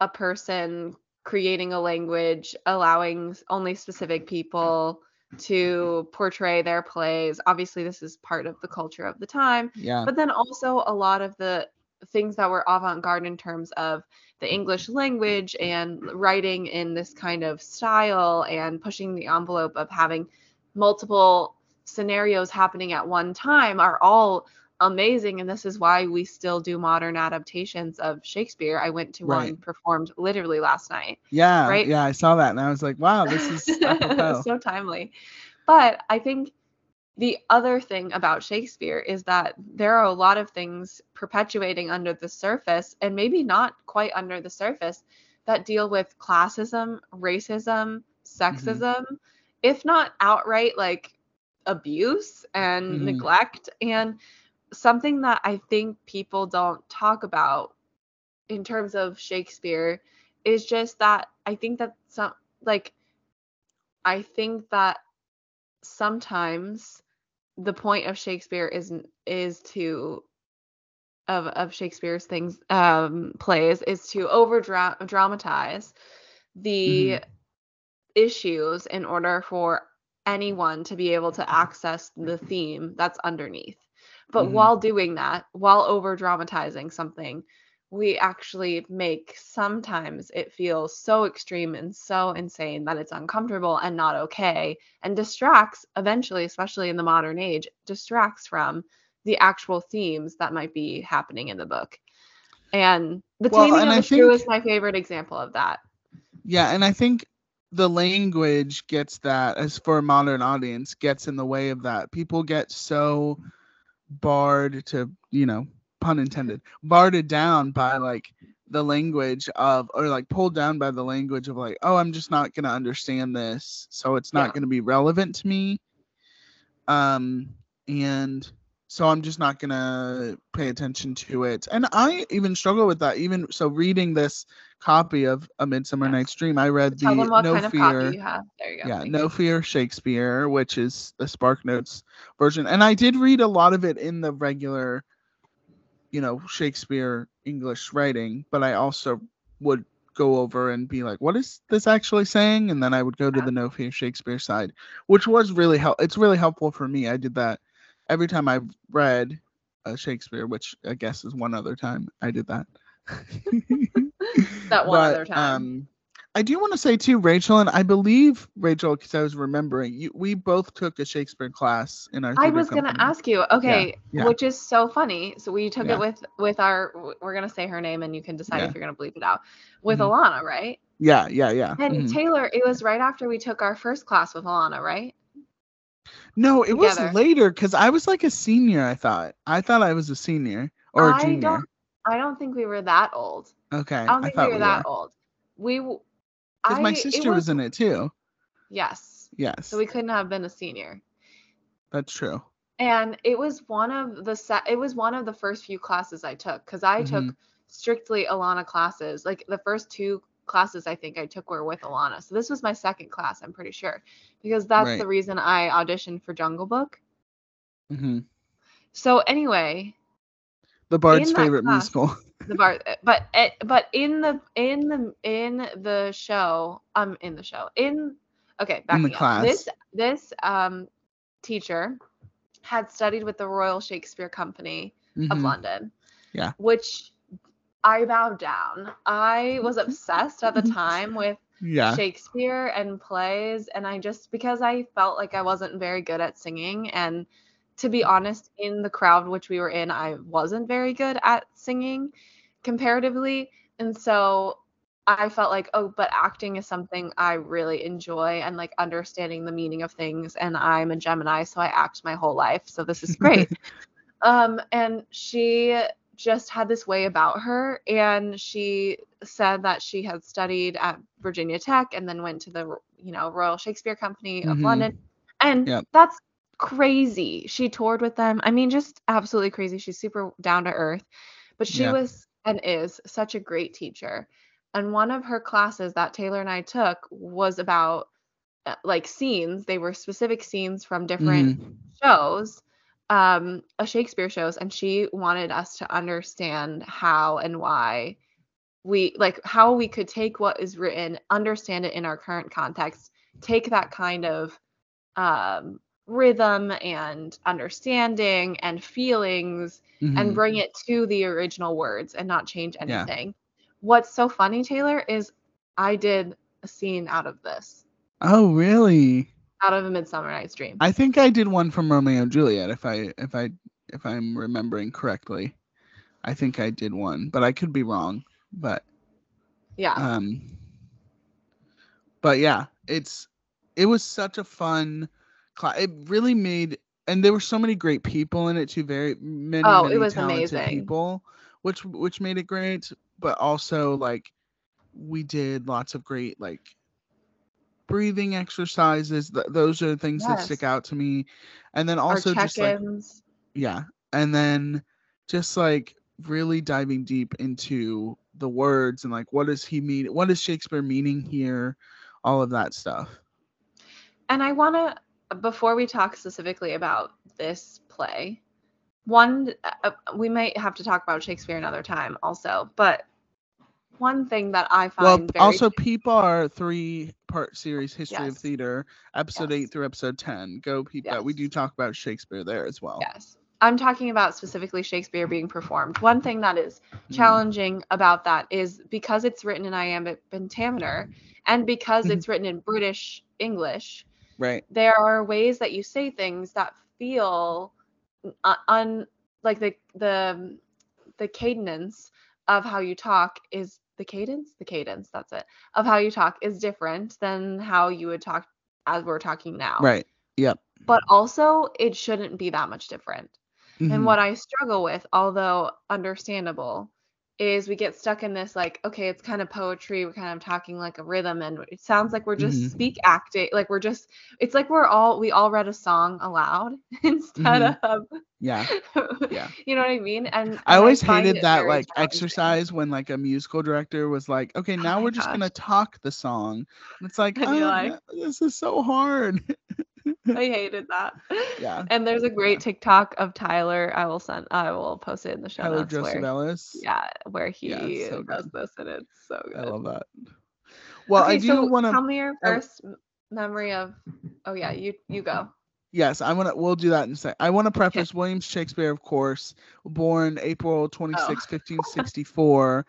a person creating a language, allowing only specific people to portray their plays. Obviously, this is part of the culture of the time, Yeah. but then also a lot of the things that were avant-garde in terms of the English language and writing in this kind of style and pushing the envelope of having multiple scenarios happening at one time are all amazing and this is why we still do modern adaptations of Shakespeare. I went to one performed literally last night. Yeah. right? Yeah. I saw that and I was like, wow, this is so timely. But I think the other thing about Shakespeare is that there are a lot of things perpetuating under the surface and maybe not quite under the surface that deal with classism, racism, sexism, if not outright like abuse and Mhm. neglect and something that I think people don't talk about in terms of Shakespeare is just that I think that some like I think that sometimes the point of Shakespeare is is to of of Shakespeare's things um plays is to over dramatize the Mhm. issues in order for anyone to be able to access the theme that's underneath. But Mhm. while doing that, while over dramatizing something, we actually make sometimes it feel so extreme and so insane that it's uncomfortable and not okay and distracts eventually, especially in the modern age, distracts from the actual themes that might be happening in the book. And The Well, Taming and of I the think- is my favorite example of that. Yeah, and I think the language gets that as for a modern audience gets in the way of that. People get so barred to, you know, pun intended, barred down by like the language of or like pulled down by the language of like, oh, I'm just not going to understand this, so it's not Yeah. going to be relevant to me. Um and so I'm just not going to pay attention to it. And I even struggle with that even so reading this copy of A Midsummer. Night's Dream, I read the No Fear copy you have. There you go. yeah, Thank No you. Fear Shakespeare, which is the Spark Notes version. And I did read a lot of it in the regular, you know, Shakespeare English writing, but I also would go over and be like, what is this actually saying? And then I would go to the No Fear Shakespeare side, which was really help. It's really helpful for me. I did that every time I've read uh, Shakespeare, which I guess is one other time I did that. That one But, other time. Um, I do want to say too, Rachel, and I believe Rachel, because I was remembering, you, we both took a Shakespeare class in our. I was gonna ask you, okay, yeah. which is so funny. So we took Yeah. it with with our we're gonna say her name and you can decide Yeah. if you're gonna bleep it out. With Mhm. Alana, right? Yeah, yeah, yeah. And mhm. Taylor, it was right after we took our first class with Alana, right? No, it was later because I was like a senior. I thought. I thought I was a senior or a I junior. don't I don't think we were that old. Okay, I don't think thought we were that old. We Because my sister was, in it too. Yes. Yes, So we couldn't have been a senior. that's true. And it was one of the set it was one of the first few classes I took because I took Mhm. strictly Alana classes. Like the first two classes I think I took were with Alana. So this was my second class, I'm pretty sure. Because that's Right. the reason I auditioned for Jungle Book. hmm So anyway, The Bard's favorite class- musical. the bar but it, but in the in the in the show um in the show in okay back in the up. class. this this um teacher had studied with the royal shakespeare company of Mhm. london Yeah. which i bowed down i was obsessed at the time with Yeah. shakespeare and plays and i just because i felt like i wasn't very good at singing and to be honest in the crowd which we were in i wasn't very good at singing comparatively and so i felt like oh but acting is something i really enjoy and like understanding the meaning of things and i'm a gemini so i act my whole life so this is great um and she just had this way about her and she said that she had studied at Virginia Tech and then went to the you know Royal Shakespeare Company of Mhm. London and Yep. that's crazy she toured with them I mean just absolutely crazy she's super down to earth but she Yeah. was and is such a great teacher and one of her classes that Taylor and I took was about uh, like scenes they were specific scenes from different Mhm. shows um a shakespeare shows and she wanted us to understand how and why we like how we could take what is written understand it in our current context take that kind of um rhythm and understanding and feelings Mhm. and bring it to the original words and not change Yeah. anything what's so funny taylor is i did a scene out of this Oh, really? Out of a midsummer night's dream I think I did one from Romeo and Juliet if I if I if I'm remembering correctly. I think I did one, but I could be wrong. But yeah um but yeah, it's it was such a fun class. It really made and there were so many great people in it too, very many Oh, it many was talented amazing. people, which which made it great, but also like we did lots of great like breathing exercises. Th- those are the things that stick out to me. And then also just like yeah and then just like really diving deep into the words and like what does he mean what is shakespeare meaning here all of that stuff and i want to before we talk specifically about this play, one uh, we might have to talk about Shakespeare another time also, but one thing that I Well, find very also Peep our three part series history of theater, episode Yes. eight through episode ten. Go peep that. We do talk about Shakespeare there as well. yes. I'm talking about specifically Shakespeare being performed. One thing that is Mm. challenging about that is because it's written in iambic pentameter and because Mhm. it's written in British English, Right. there are ways that you say things that feel un like the the the cadence of how you talk is the cadence the cadence that's it of how you talk is different than how you would talk as we're talking now Right. Yep. But also it shouldn't be that much different Mhm. and what I struggle with, although understandable, is we get stuck in this like, okay, it's kind of poetry. We're kind of talking like a rhythm, and it sounds like we're just Mhm. speak acting, like we're just. It's like we're all we all read a song aloud instead Mhm. of. Yeah. Yeah. You know what I mean? And, I always find hated that like exercise when like a musical director was like, okay, Oh now my we're just gonna talk the song. And it's like, "Uh, like- this is so hard. I hated that. Yeah. And there's a great TikTok of Tyler. I will send. I will post it in the show Tyler notes. Where, Joseph Ellis. yeah, where he Yeah, so does this, and it's so good. I love that. Well, I do so want to. Tell me your first m- memory of. Oh yeah, you you go. Yes, I want to. We'll do that in a sec. I want to preface William Shakespeare, of course, born April 26, 1564,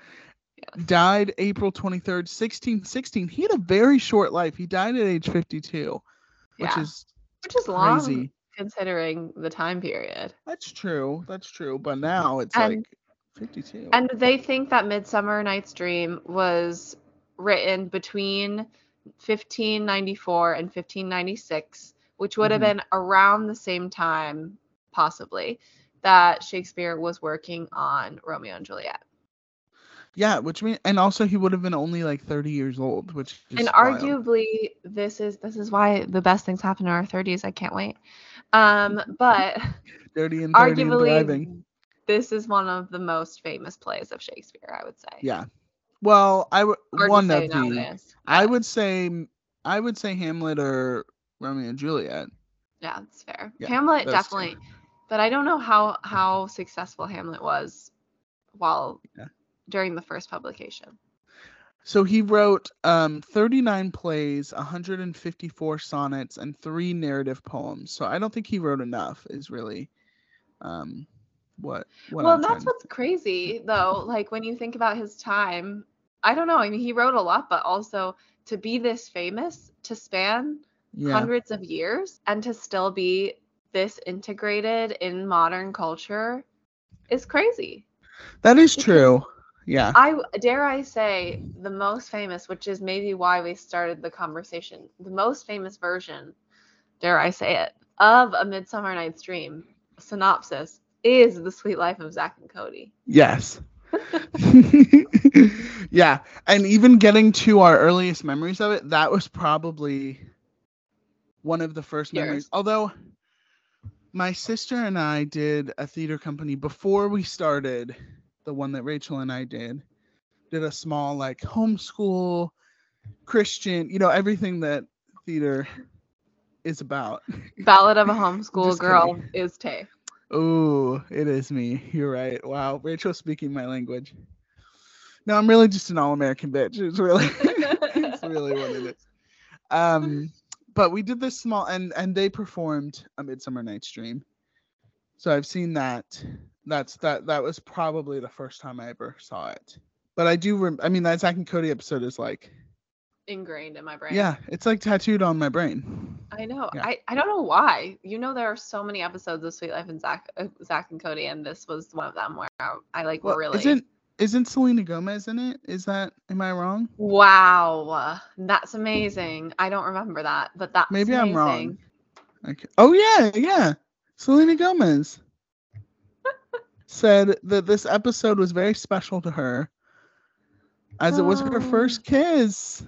Yes. died April 23rd, 1616. He had a very short life. He died at age 52, which Yeah. is Which is long crazy. considering the time period. That's true. That's true. But now it's And- like 52. And they think that Midsummer Night's Dream was written between 1594 and 1596, which would have Mhm. been around the same time, possibly, that Shakespeare was working on Romeo and Juliet. Yeah, which mean, and also he would have been only like 30 years old, which is and wild. arguably this is this is why the best things happen in our 30s i can't wait um but dirty and 30 and this is one of the most famous plays of shakespeare i would say Yeah. Well, I would one of the. I would say I would say Hamlet or Romeo and Juliet. yeah that's fair Yeah, hamlet two. definitely but i don't know how how successful hamlet was while Yeah. During the first publication So he wrote um 39 plays, 154 sonnets, and three narrative poems. So I don't think he wrote enough. Is really um what what well I'm that's what's crazy though like when you think about his time i don't know i mean he wrote a lot but also to be this famous to span yeah hundreds of years and to still be this integrated in modern culture is crazy. that is true. Yeah. I dare I say the most famous, which is maybe why we started the conversation, the most famous version, dare I say it, of A Midsummer Night's Dream synopsis is The Suite Life of Zack and Cody. Yes. yeah, and even getting to our earliest memories of it, that was probably one of the first memories. Although my sister and I did a theater company before we started the one that Rachel and I did. Did a small like homeschool Christian, you know, everything that theater is about. Ballad of a Homeschool Girl kidding. is Tay. Oh, it is me. You're right. Wow, Rachel's speaking my language. No, I'm really just an all-American bitch. It's really, it's really what it is. Um, but we did this small, and and they performed a Midsummer Night's Dream. So I've seen that. That's that. That was probably the first time I ever saw it. But I do. Rem- I mean, that Zack and Cody episode is like, Ingrained in my brain. yeah, it's like tattooed on my brain. I know. Yeah. I, I don't know why. You know, there are so many episodes of Suite Life and Zack, uh, Zack and Cody, and this was one of them where I, I like Well, really. isn't isn't Selena Gomez in it? Is that? Am I wrong? Wow, that's amazing. I don't remember that, but that Maybe I'm wrong. Okay. Oh yeah, yeah. Selena Gomez said that this episode was very special to her, as it was her Oh. first kiss.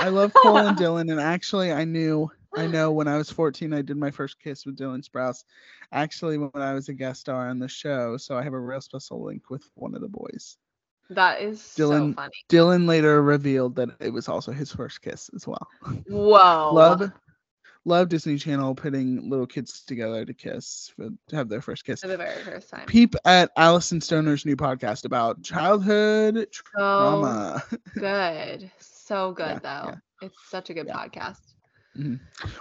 I love Cole and Dylan, and actually, I knew, I know when I was 14, I did my first kiss with Dylan Sprouse. Actually, when I was a guest star on the show, so I have a real special link with one of the boys. That is so Dylan- funny. Dylan later revealed that it was also his first kiss as well. Whoa. Love, love Disney Channel putting little kids together to kiss for, to have their first kiss. For the very first time. Peep at Alyson Stoner's new podcast about childhood So trauma. good. So good Yeah, though. yeah. It's such a good Yeah. podcast.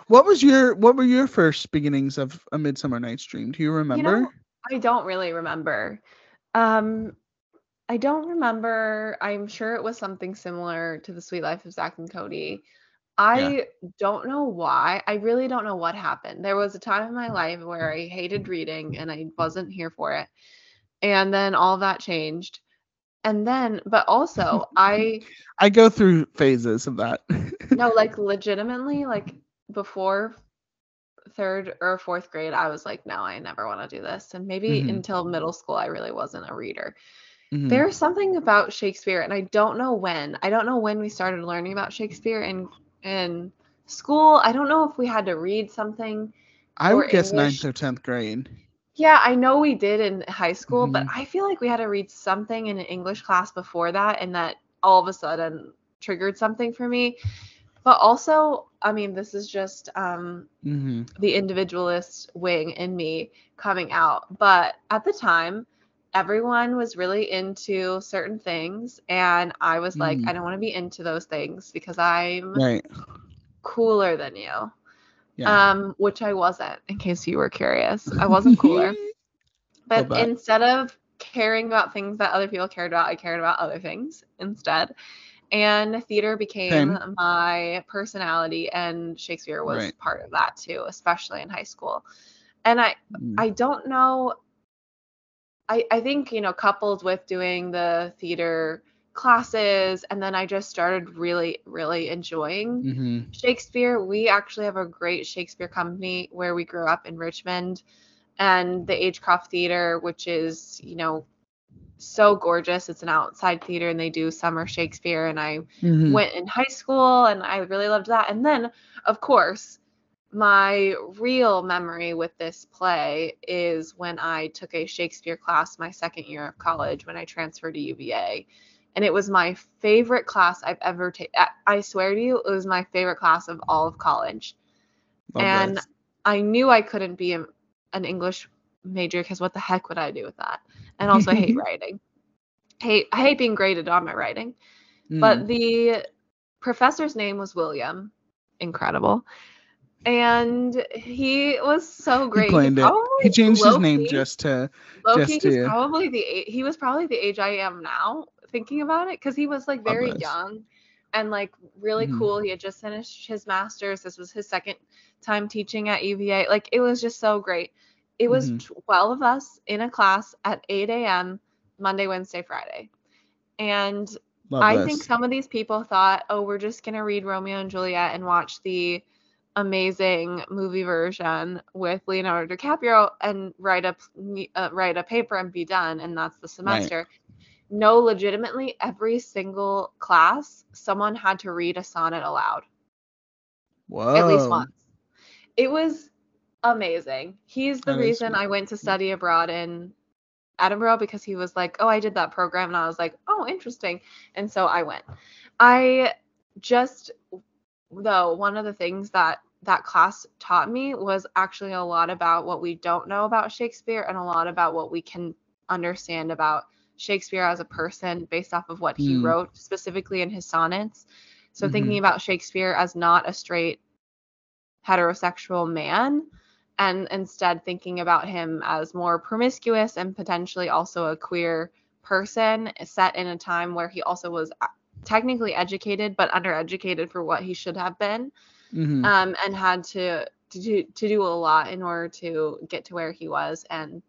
what was your what were your first beginnings of a Midsummer Night's Dream? Do you remember? I don't really remember. Um I don't remember. I'm sure it was something similar to the Suite Life of Zack and Cody. I don't know why. I really don't know what happened. There was a time in my life where I hated reading and I wasn't here for it. And then all that changed. And then, but also, I I go through phases of that. no, like legitimately, like before third or fourth grade, I was like, no, I never want to do this. And maybe Mhm. until middle school, I really wasn't a reader. Mhm. There's something about Shakespeare, and I don't know when. I don't know when we started learning about Shakespeare in in school. I don't know if we had to read something. I would guess ninth or tenth grade. Yeah, I know we did in high school, but Mhm. I feel like we had to read something in an English class before that, and that all of a sudden triggered something for me. But also, I mean, this is just um, hmm the individualist wing in me coming out. But at the time, everyone was really into certain things. And I was like, Mhm. I don't want to be into those things because I'm Right. cooler than you. Yeah. Um, which I wasn't, in case you were curious. I wasn't cooler. But instead of caring about things that other people cared about, I cared about other things instead. And theater became Same. my personality, and Shakespeare was Right. part of that too, especially in high school. And I, Mm. I don't know. I, I think, you know, coupled with doing the theater classes, and then I just started really, really enjoying Mhm. Shakespeare. We actually have a great Shakespeare company where we grew up in Richmond and the Agecroft Theater, which is, you know, so gorgeous. It's an outside theater and they do summer Shakespeare. And I Mhm. went in high school and I really loved that. And then, of course, my real memory with this play is when I took a Shakespeare class my second year of college when I transferred to UVA. And it was my favorite class I've ever taken. I swear to you, it was my favorite class of all of college. Love and. I knew I couldn't be a, an English major because what the heck would I do with that? And also, I hate writing. Hate I hate being graded on my writing. Mm. But the professor's name was William. Incredible. And he was so great. he it. He changed his name just to. low-key, just to- probably the he was probably the age I am now, thinking about it, because he was like very young and like really Mhm. cool. He had just finished his master's. This was his second time teaching at UVA. Like it was just so great. It was Mhm. 12 of us in a class at 8 a.m. Monday, Wednesday, Friday. And Love I this. think some of these people thought, oh, we're just gonna read Romeo and Juliet and watch the amazing movie version with Leonardo DiCaprio and write a uh, write a paper and be done, and that's the semester. No, legitimately, every single class, someone had to read a sonnet aloud Whoa. at least once. It was amazing. He's the That reason I went to study abroad in Edinburgh because he was like, "Oh, I did that program," and I was like, "Oh, interesting," and so I went. I just though one of the things that that class taught me was actually a lot about what we don't know about Shakespeare and a lot about what we can understand about Shakespeare as a person based off of what he Hmm. wrote specifically in his sonnets. So Mhm. thinking about Shakespeare as not a straight heterosexual man and instead thinking about him as more promiscuous and potentially also a queer person set in a time where he also was technically educated but undereducated for what he should have been Mhm. um, and had to to do, to do a lot in order to get to where he was and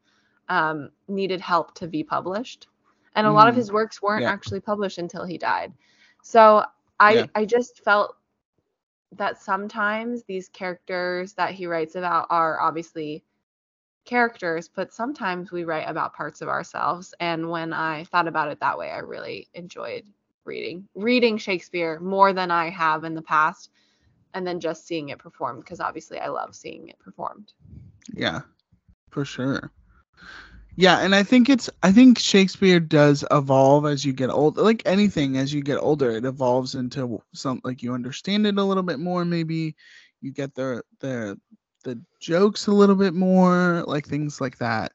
um, needed help to be published. And a lot of Mm. his works weren't Yeah. actually published until he died. So I Yeah. I just felt that sometimes these characters that he writes about are obviously characters, but sometimes we write about parts of ourselves. And when I thought about it that way, I really enjoyed reading reading Shakespeare more than I have in the past and then just seeing it performed because obviously I love seeing it performed. Yeah, for sure. Yeah, and I think it's I think Shakespeare does evolve as you get older. Like anything, as you get older, it evolves into some like you understand it a little bit more. Maybe you get the the the jokes a little bit more, like things like that.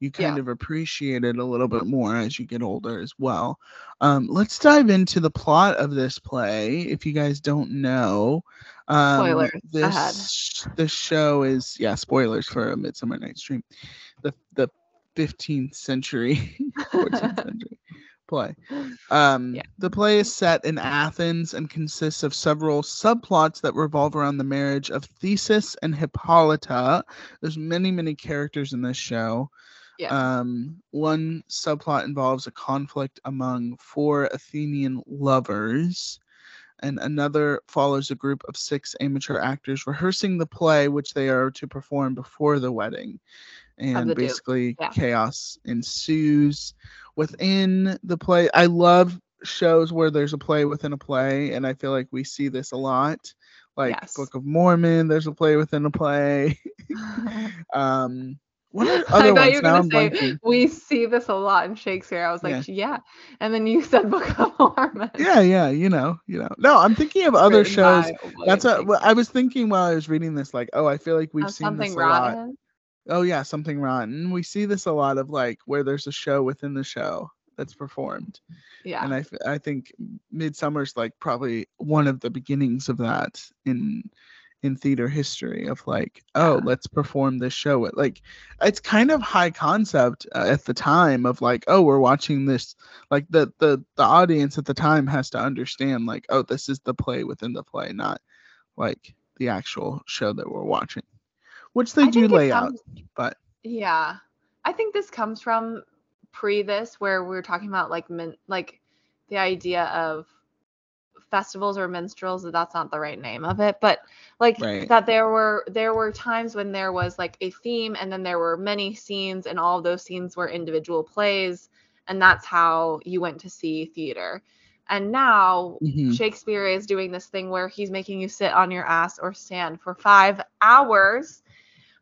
You kind Yeah. of appreciate it a little bit more as you get older as well. Um, let's dive into the plot of this play. If you guys don't know, um, Spoilers this ahead. this show is yeah spoilers for a Midsummer Night's Dream, the the 15th century 14th century play. Um, Yeah. The play is set in Athens and consists of several subplots that revolve around the marriage of Theseus and Hippolyta. There's many, many characters in this show. Yeah. Um, one subplot involves a conflict among four Athenian lovers, and another follows a group of six amateur actors rehearsing the play, which they are to perform before the wedding. And the basically, Yeah. chaos ensues within the play. I love shows where there's a play within a play, and I feel like we see this a lot. Like Yes. Book of Mormon, there's a play within a play. um, what are I thought ones? you were Now gonna I'm say blanking. we see this a lot in Shakespeare. I was like, yeah. And then you said Book of Mormon. Yeah, yeah, you know, you know. No, I'm thinking of other written shows. That's what well, I was thinking while I was reading this. Like, oh, I feel like we've Uh, seen something this a lot. Oh yeah, something rotten. We see this a lot of like where there's a show within the show that's performed, Yeah. and I, I think Midsummer's like probably one of the beginnings of that in in theater history of like oh let's perform this show It- like it's kind of high concept uh, at the time of like oh we're watching this like the the the audience at the time has to understand like oh this is the play within the play not like the actual show that we're watching which they I do lay out but Yeah. I think this comes from pre this where we're talking about like min- like the idea of festivals or minstrels that's not the right name of it but like Right. that there were there were times when there was like a theme and then there were many scenes and all those scenes were individual plays and that's how you went to see theater and now Mhm. Shakespeare is doing this thing where he's making you sit on your ass or stand for five hours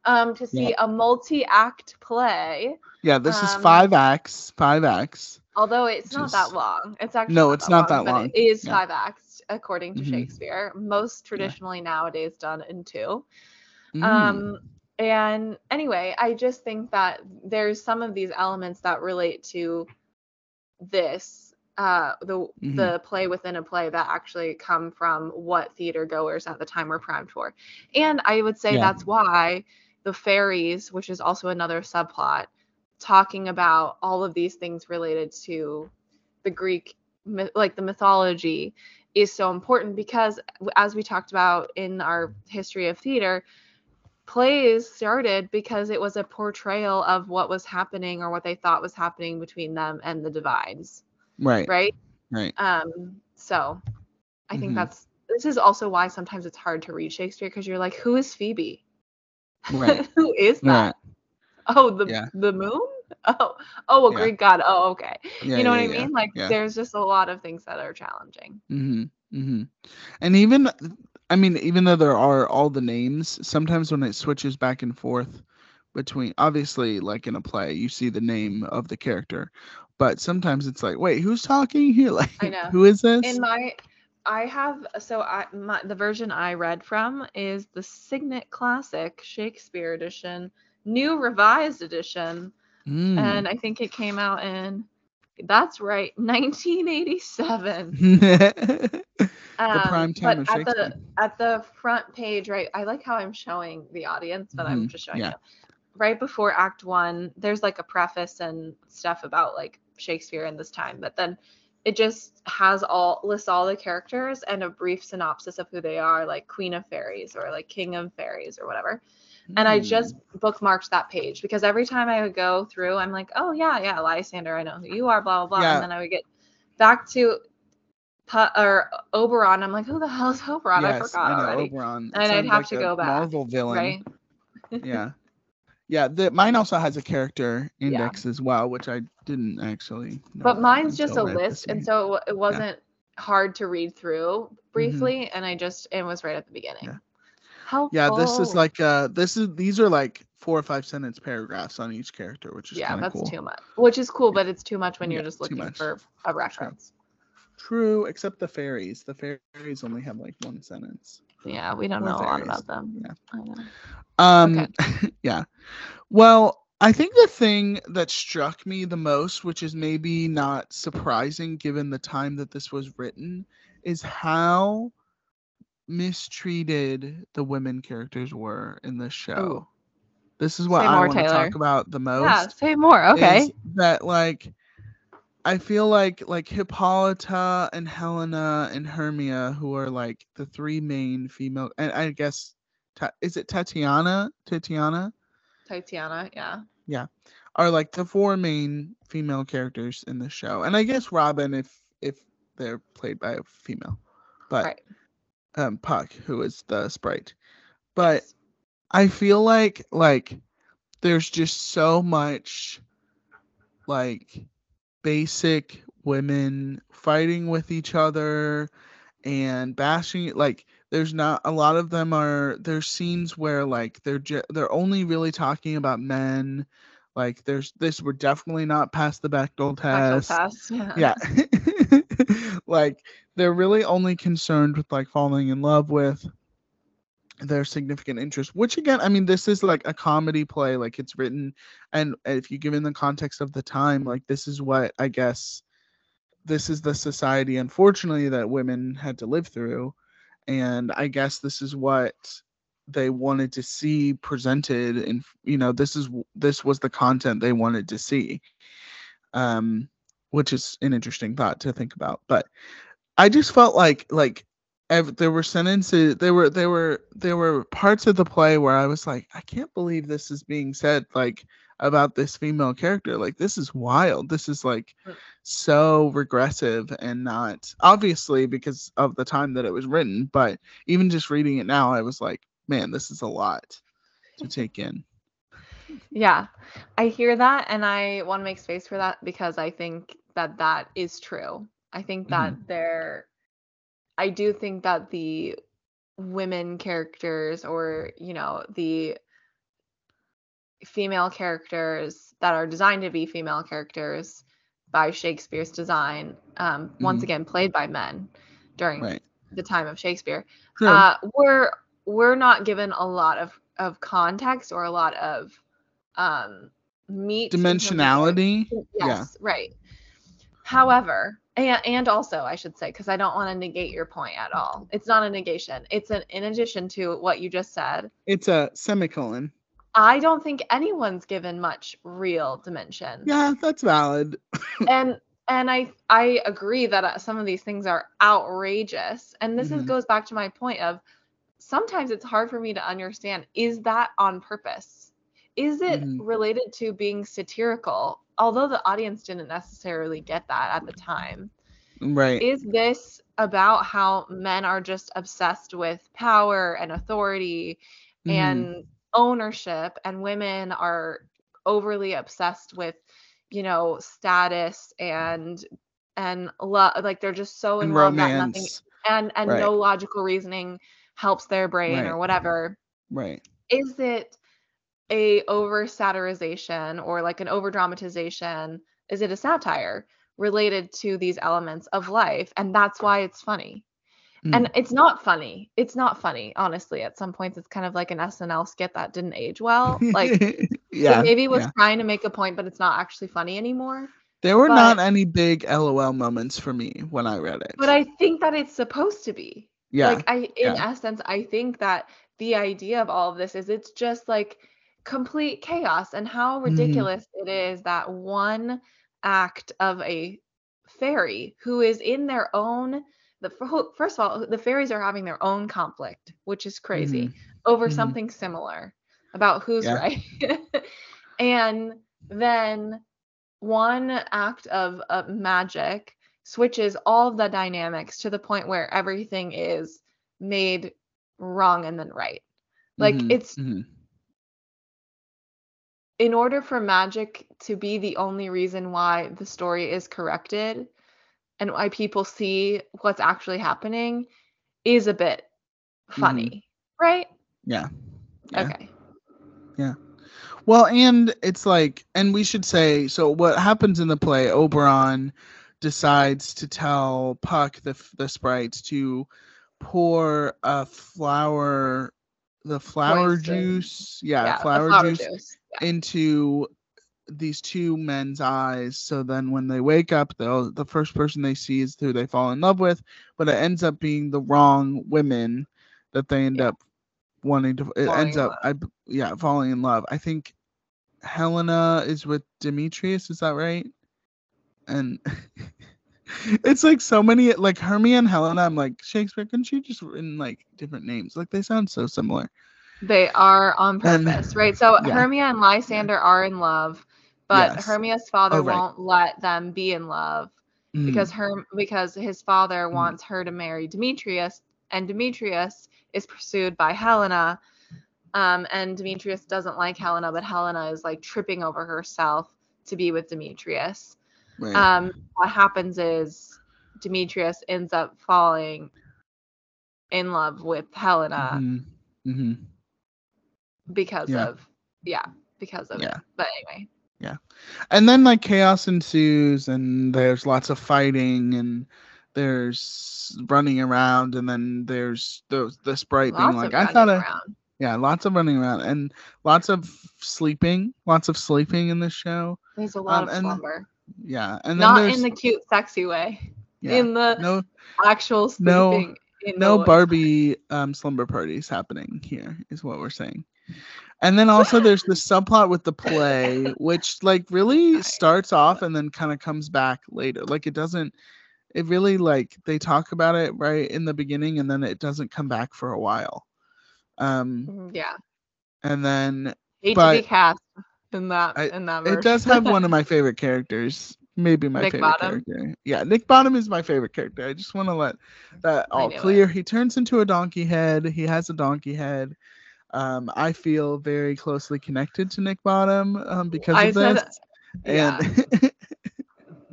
um, to see a multi-act play. yeah this is um, five acts five acts Although it's not is- that long. It's actually No, it's not that long. It is Yeah. five acts according to Mhm. Shakespeare. Most traditionally nowadays done in two. Mm. Um, and anyway, I just think that there's some of these elements that relate to this, uh, the Mhm. the play within a play that actually come from what theater goers at the time were primed for. And I would say Yeah. that's why the fairies, which is also another subplot, talking about all of these things related to the Greek, like the mythology, is so important because, as we talked about in our history of theater, plays started because it was a portrayal of what was happening or what they thought was happening between them and the divines, right right? right Um, so I think Mhm. that's this is also why sometimes it's hard to read Shakespeare because you're like, who is Phoebe? right who is that? Oh, the Yeah. the moon? Oh, oh, a Yeah. Greek god. Oh, okay. yeah, you know yeah, what I mean? Like there's just a lot of things that are challenging. Mm-hmm. Mm-hmm. And even, I mean, even though there are all the names, sometimes when it switches back and forth between, obviously, like in a play, you see the name of the character, but sometimes it's like, wait, who's talking here? Like, I know. who is this? In my I have so I my, the version I read from is the Signet Classic Shakespeare edition, new revised edition, Mm. and I think it came out in that's right, 1987. the Um, prime but time of at the at the front page, right? I like how I'm showing the audience, but I'm Mhm, just showing yeah. you. Right before Act One, there's like a preface and stuff about like Shakespeare in this time, but then it just has all lists all the characters and a brief synopsis of who they are, like Queen of Fairies or like King of Fairies or whatever. And I just bookmarked that page because every time I would go through, I'm like, oh yeah, yeah, Lysander, I know who you are, blah blah blah. Yeah. And then I would get back to Pu- or Oberon. I'm like, who the hell is Oberon? I Yes, forgot know, already. Oberon. It And I'd have like to go back, Marvel villain. Right? yeah. Yeah, the, mine also has a character Yeah. index as well, which I didn't actually. But mine's just a right list, and so it wasn't hard to read through briefly, and I just it was right at the beginning. Mm-hmm. Yeah. Helpful. Yeah, this is like uh this is these are like four or five sentence paragraphs on each character, which is yeah, that's cool. too much. Which is cool, but it's too much when you're just looking for a reference. True, except the fairies. The fairies only have like one sentence. Yeah, we don't know a lot about them. Yeah. I know. Um, yeah. Well, I think the thing that struck me the most, which is maybe not surprising given the time that this was written, is how mistreated the women characters were in this show. Ooh. This is what Say I want to talk about the most. Yeah, say more. Okay. that like I feel like like Hippolyta and Helena and Hermia, who are like the three main female, and I guess is it Tatiana? Tatiana Tatiana, yeah. yeah. are like the four main female characters in the show, and I guess Robin if if they're played by a female, but Right. Um Puck who is the sprite, but Yes. I feel like like there's just so much like basic women fighting with each other and bashing like there's not a lot of them are there's scenes where like they're ju- they're only really talking about men like there's this we're definitely not past the Bechdel test test. Yeah. yeah like they're really only concerned with like falling in love with their significant interest which again i mean this is like a comedy play like it's written and if you give in the context of the time like this is what i guess this is the society unfortunately that women had to live through and i guess this is what they wanted to see presented and you know this is this was the content they wanted to see. Um which is an interesting thought to think about but i just felt like like ev- there were sentences there were there were there were parts of the play where i was like i can't believe this is being said like about this female character like this is wild this is like so regressive and not obviously because of the time that it was written but even just reading it now i was like man this is a lot to take in Yeah, I hear that, and I want to make space for that because I think that that is true. I think that there, I do think that the women characters, or you know, the female characters that are designed to be female characters by Shakespeare's design, um, once Mhm. again played by men during right the time of Shakespeare, True. uh, we're we're not given a lot of of context or a lot of um meat in terms of, like- dimensionality yes yeah. right. However and, and also i should say because i don't want to negate your point at all. It's not a negation. It's an in addition to what you just said. It's a semicolon. I don't think anyone's given much real dimension. Yeah that's valid. And and i i agree that uh, some of these things are outrageous. And this is, Mhm. goes back to my point of sometimes it's hard for me to understand is that on purpose is it Mhm. related to being satirical although the audience didn't necessarily get that at the time right is this about how men are just obsessed with power and authority Mhm. and ownership and women are overly obsessed with you know status and and love like they're just so in and love that nothing romance and and Right. no logical reasoning helps their brain Right. or whatever. Right. Is it a over satirization or like an over dramatization is it a satire related to these elements of life? And that's why it's funny. Mm. and it's not funny. It's not funny honestly. At some points it's kind of like an snl skit that didn't age well. Like yeah maybe was yeah. trying to make a point but it's not actually funny anymore. There were but- not any big lol moments for me when i read it. But i think that it's supposed to be yeah like i in yeah. essence i think that the idea of all of this is it's just like complete chaos and how Mhm. ridiculous it is that one act of a fairy who is in their own the first of all the fairies are having their own conflict which is crazy over Mhm. something similar about who's Yeah. right and then one act of uh, magic switches all of the dynamics to the point where everything is made wrong and then right like Mhm, it's mhm. in order for magic to be the only reason why the story is corrected and why people see what's actually happening is a bit funny right Mm-hmm. Yeah. Yeah. okay Yeah. Well, and it's like, and we should say, so what happens in the play? Oberon decides to tell Puck the the sprites to pour a flower, the flower Poison. juice, yeah, yeah, the flower, juice, Yeah. into these two men's eyes. So then when they wake up, they'll the first person they see is who they fall in love with, but it ends up being the wrong women that they end Yeah. up wanting to. It Falling ends up, I yeah, falling in love. I think Helena is with Demetrius. Is that right? And it's like so many like Hermia and Helena. I'm like Shakespeare. Couldn't you just written like different names? Like they sound so similar. They are on And- purpose, right? So yeah. Hermia and Lysander are in love, but Yes. Hermia's father Oh, right. won't let them be in love Mm, because her because his father Mm. wants her to marry Demetrius, and Demetrius is pursued by Helena. Um, and Demetrius doesn't like Helena, but Helena is like tripping over herself to be with Demetrius. Right. Um, what happens is Demetrius ends up falling in love with Helena Mhm, mhm. because Yeah. of yeah, because of Yeah. it. But anyway, Yeah, and then like chaos ensues and there's lots of fighting and there's running around and then there's the the sprite being like i thought I, around. yeah lots of running around and lots of sleeping lots of sleeping in this show There's a lot um, of slumber. Yeah and then Not in the cute, sexy way. yeah, In the no actual no- sleeping. in no the, barbie um slumber parties happening here is what we're saying and then also there's the subplot with the play which like really starts off and then kind of comes back later like it doesn't it really like they talk about it right in the beginning and then it doesn't come back for a while um Mhm, Yeah. and then Hate to be cast in that I- in that it does have one of my favorite characters maybe my Nick favorite Bottom? character yeah nick bottom is my favorite character i just want to let that all knew it. clear he turns into a donkey head he has a donkey head um, i feel very closely connected to nick bottom um, because I of said- this yeah. and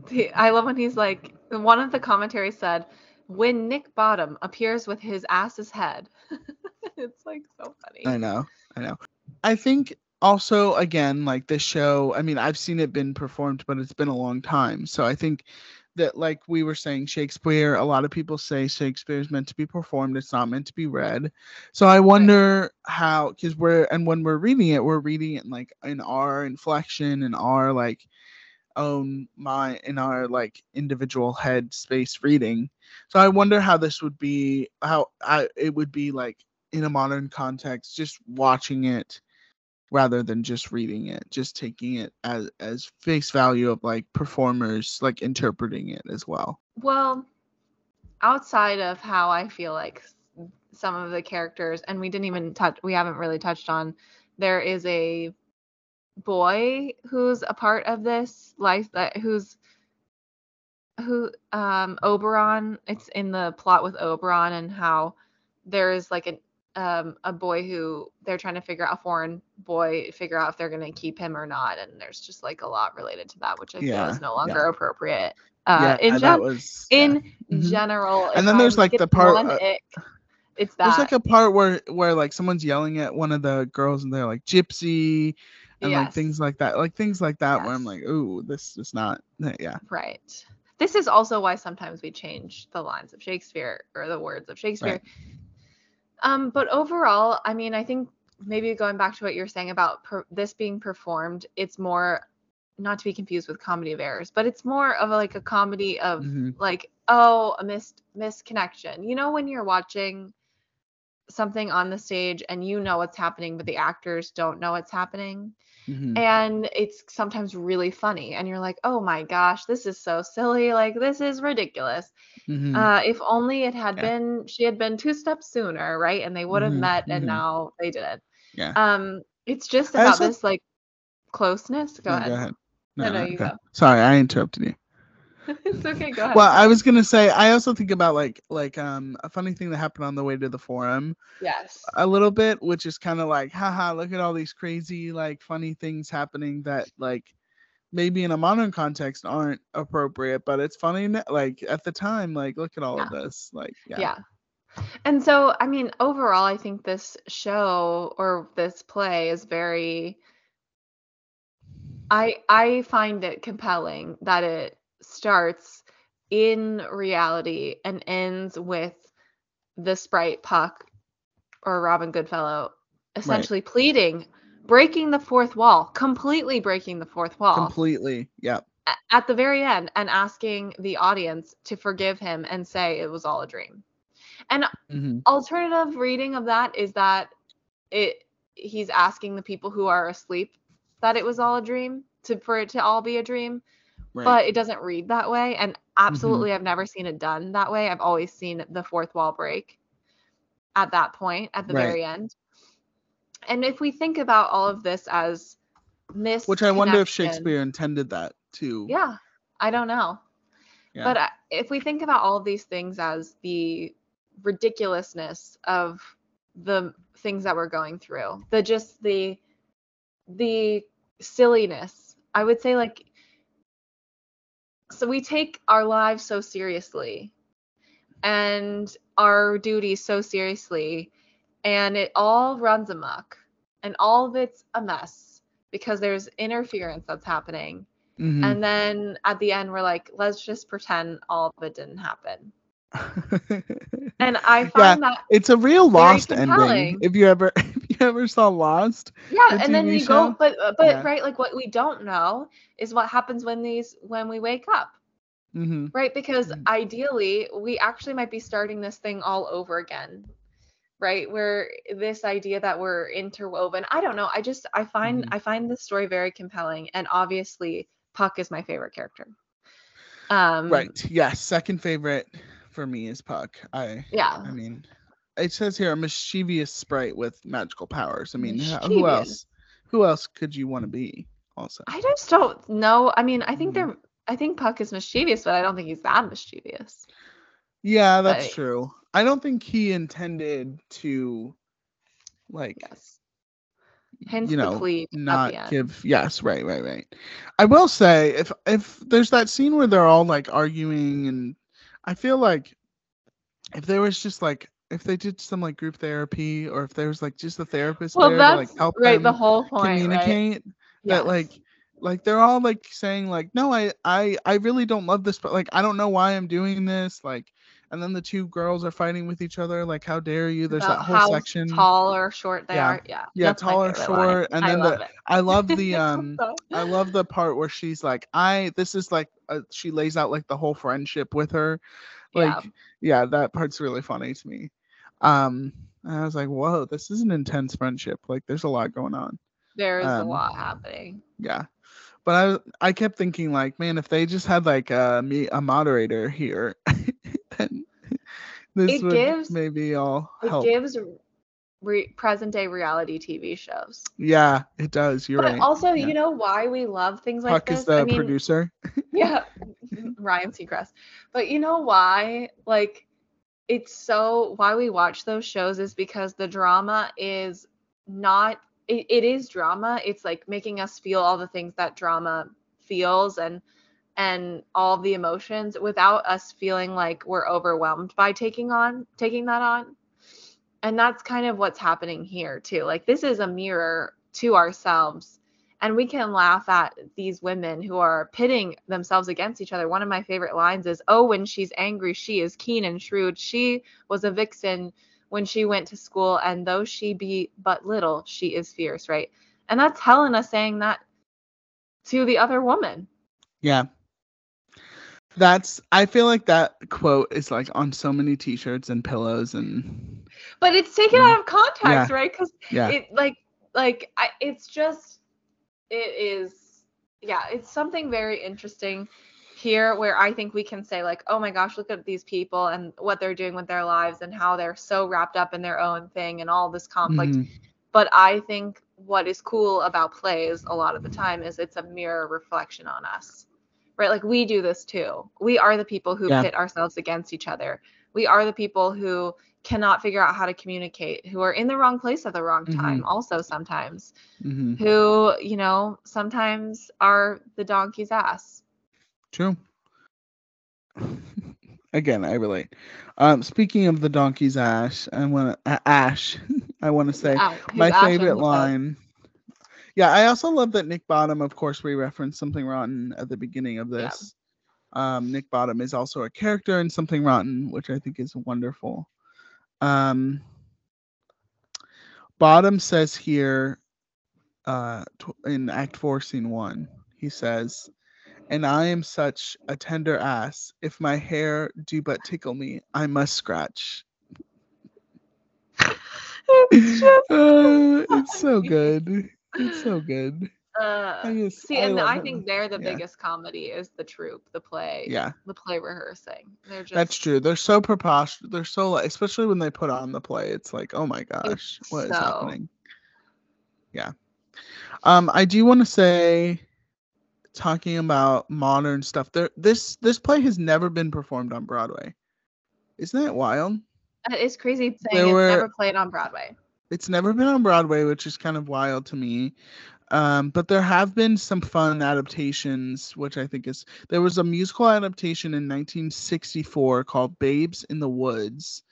He- I love when he's like one of the commentaries said when Nick Bottom appears with his ass's head. it's like so funny. I know, I know. I think also again, like this show, I mean, I've seen it been performed, but it's been a long time. So I think that like we were saying Shakespeare, a lot of people say Shakespeare is meant to be performed, it's not meant to be read. So I wonder how because we're and when we're reading it, we're reading it in like in our inflection and our like own my in our like individual head space reading. So I wonder how this would be how I it would be like in a modern context, just watching it rather than just reading it, just taking it as as face value of like performers like interpreting it as well. Well, outside of how I feel like some of the characters, and we didn't even touch, we haven't really touched on, there is a boy who's a part of this life that who's who um Oberon it's in the plot with Oberon and how there is like an um a boy who they're trying to figure out a foreign boy figure out if they're going to keep him or not and there's just like a lot related to that which I feel Yeah, is no yeah. longer appropriate uh yeah, in that gen- was yeah. in Mhm. general. And then I there's, like, the part, uh, ick, it's There's like a part where where like someone's yelling at one of the girls and they're like gypsy and like things like that. Like things like that where I'm like, ooh, this is not yeah. right. This is also why sometimes we change the lines of Shakespeare or the words of Shakespeare. Um, but overall, I mean, I think maybe going back to what you're saying about per- this being performed, it's more not to be confused with comedy of errors, but it's more of a, like a comedy of Mhm. like oh a missed misconnection. You know when you're watching something on the stage and you know what's happening, but the actors don't know what's happening. Mhm. and it's sometimes really funny and you're like oh my gosh this is so silly like this is ridiculous Mhm. uh if only it had Yeah. been she had been two steps sooner right and they would have Mhm, met and mhm. now they didn't Yeah. um it's just about also- this like closeness go No, ahead No, no, you go. Sorry, I interrupted you. it's okay go ahead. Well, I was gonna say I also think about like like um a funny thing that happened on the way to the forum yes. a little bit, which is kind of like, haha, look at all these crazy like funny things happening that like maybe in a modern context aren't appropriate, but it's funny like at the time, like look at all of this, like yeah, yeah. And so, I mean, overall, I think this show or this play is very I I find it compelling that it starts in reality and ends with the sprite Puck or Robin Goodfellow essentially pleading, breaking the fourth wall, completely breaking the fourth wall Completely. Yeah. a- at the very end and asking the audience to forgive him and say it was all a dream. And hmm alternative reading of that is that it he's asking the people who are asleep that it was all a dream to for it to all be a dream Right. but it doesn't read that way and absolutely i've never seen it done that way i've always seen the fourth wall break at that point at the Right. very end and if we think about all of this as mis Which I wonder if Shakespeare intended that too. yeah i don't know Yeah. but uh, if we think about all of these things as the ridiculousness of the things that we're going through, the just the the silliness, I would say like so we take our lives so seriously and our duties so seriously and it all runs amok and all of it's a mess because there's interference that's happening Mhm. and then at the end, we're like, let's just pretend all of it didn't happen. And I find that, it's a real Lost ending. If you ever if ever saw Lost, yeah, the and then you show? go, but uh, but Yeah. right, like what we don't know is what happens when these when we wake up, hmm right? Because Mhm. ideally, we actually might be starting this thing all over again, right? Where this idea that we're interwoven, I don't know. I just I find Mhm. I find this story very compelling, and obviously, Puck is my favorite character. Um, right. Yes. Second favorite for me is Puck. I Yeah. I mean, it says here a mischievous sprite with magical powers. I mean, who else? Who else could you want to be? Also, I just don't know. I mean, I think Mhm. they're. I think Puck is mischievous, but I don't think he's that mischievous. yeah, that's But- true. I don't think he intended to, like, Yes. Hence you know, not give. Yes, right, right, right. I will say if if there's that scene where they're all like arguing, and I feel like if there was just like if they did some like group therapy, or if there was like just a therapist well, there that's to like help right. them The whole point, right? communicate. that like like they're all like saying like no I I I really don't love this but like I don't know why I'm doing this like and then the two girls are fighting with each other like how dare you there's About that whole how section tall or short they Yeah. are. Yeah. Yeah, that's tall or favorite line. short, and I then love the- it. I love the um I love the part where she's like I this is like uh, she lays out like the whole friendship with her like Yeah. yeah that part's really funny to me um and I was like whoa this is an intense friendship like there's a lot going on There's a um, lot happening. yeah but i i kept thinking like man if they just had like a me a moderator here then this It would gives- maybe all help. It gives re- present day reality TV shows. yeah it does you're but right also, yeah. you know why we love things like Puck this? is the I mean, producer yeah ryan seacrest but you know why like it's so why we watch those shows is because the drama is not it, it is drama. It's like making us feel all the things that drama feels and and all the emotions without us feeling like we're overwhelmed by taking on taking that on. And that's kind of what's happening here too. Like this is a mirror to ourselves and we can laugh at these women who are pitting themselves against each other. One of my favorite lines is, "Oh, when she's angry, she is keen and shrewd. She was a vixen when she went to school, and though she be but little, she is fierce." Right, and that's Helena saying that to the other woman. Yeah. That's I feel like that quote is like on so many t-shirts and pillows and But it's taken Mm. out of context, right? Because yeah. it like like I, it's just it is yeah it's something very interesting here where i think we can say like oh my gosh look at these people and what they're doing with their lives and how they're so wrapped up in their own thing and all this conflict Mhm. but i think what is cool about plays a lot of the time is it's a mirror reflection on us right like we do this too we are the people who Yeah. pit ourselves against each other we are the people who cannot figure out how to communicate who are in the wrong place at the wrong time also sometimes Mhm. who you know sometimes are the donkey's ass True. Again, I relate. Um speaking of the donkey's ash, I want to uh, ash. I want to say Ow, my favorite line Yeah, I also love that Nick Bottom, of course, we referenced Something Rotten at the beginning of this. Um, Nick Bottom is also a character in Something Rotten, which I think is wonderful. Um, Bottom says here uh, in Act 4, Scene 1, he says, And I am such a tender ass. If my hair do but tickle me, I must scratch. It's Uh, it's so good. It's so good. Uh, I just, see, I and I think they're the Yeah. biggest comedy is the troupe, the play, Yeah, the play rehearsing. They're just that's true. They're so preposterous. They're so, like, especially when they put on the play. It's like, oh my gosh, what is so- happening? Yeah. Um, I do want to say, talking about modern stuff. There, this this play has never been performed on Broadway. Isn't that wild? That is crazy saying There it's were- never played on Broadway. It's never been on Broadway, which is kind of wild to me. Um, but there have been some fun adaptations, which I think is there was a musical adaptation in 1964 called Babes in the Woods.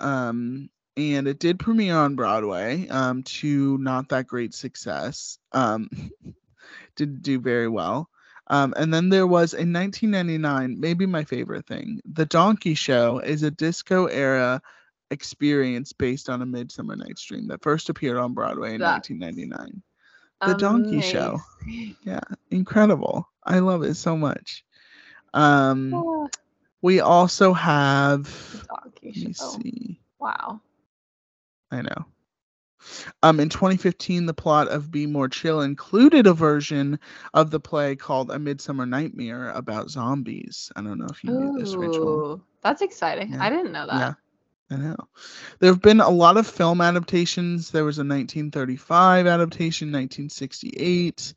Um, and it did premiere on Broadway um, to not that great success. Um, didn't do very well. Um, and then there was in 1999, maybe my favorite thing, The Donkey Show is a disco era experience based on a Midsummer Night's Dream that first appeared on Broadway in That- 1999. The Donkey Show. Yeah, Incredible. I love it so much. Um, Ah, we also have, Donkey let me Show. see. Wow. I know. Um, in 2015, the plot of Be More Chill included a version of the play called A Midsummer Nightmare about zombies. I don't know if you knew this, Rachel. That's exciting. Yeah. I didn't know that. Yeah, I know. There have been a lot of film adaptations. There was a 1935 adaptation, 1968,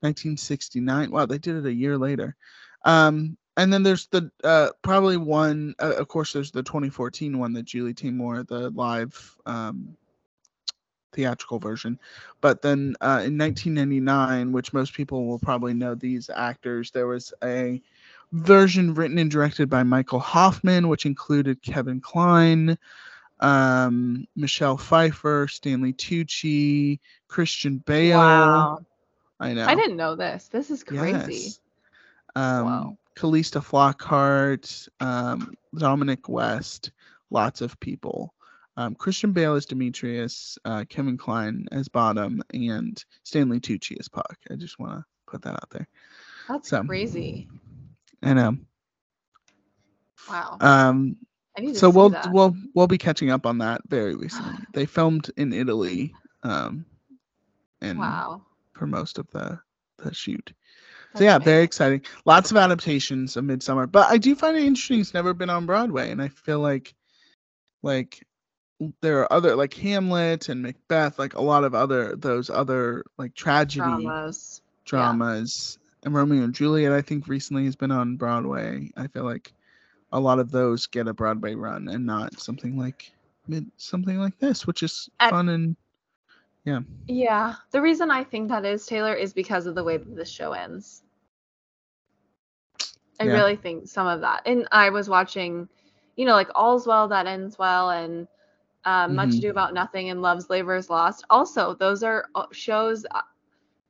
1969. Wow, they did it a year later. Um, and then there's the uh, probably one. Uh, of course, there's the 2014 one that Julie Taymor, the live um, theatrical version. But then uh, in 1999, which most people will probably know these actors, there was a version written and directed by Michael Hoffman, which included Kevin Kline, um, Michelle Pfeiffer, Stanley Tucci, Christian Bale. Wow. I know. I didn't know this. This is crazy. Yes. Um, Wow. Calista Flockhart, um, Dominic West, lots of people. Um, Christian Bale as Demetrius, uh, Kevin Kline as Bottom, and Stanley Tucci as Puck. I just want to put that out there. That's so- crazy. I know. Wow. Um, I need to so we'll that. we'll we'll be catching up on that very recently. they filmed in Italy, um, and wow. for most of the the shoot. That's so yeah, very exciting. Lots of adaptations of Midsummer, but I do find it interesting. It's never been on Broadway, and I feel like, like, there are other like Hamlet and Macbeth, like a lot of other those other like tragedy Dramas. dramas, Romeo and Juliet. I think recently has been on Broadway. I feel like a lot of those get a Broadway run, and not something like something like this, which is And- fun and Yeah. Yeah, the reason I think that is Taylor is because of the way that the show ends. I Yeah. really think some of that. And I was watching, you know, like All's Well That Ends Well and um, Much Mhm. Ado About Nothing and Love's Labor is Lost. Also, those are uh, shows uh,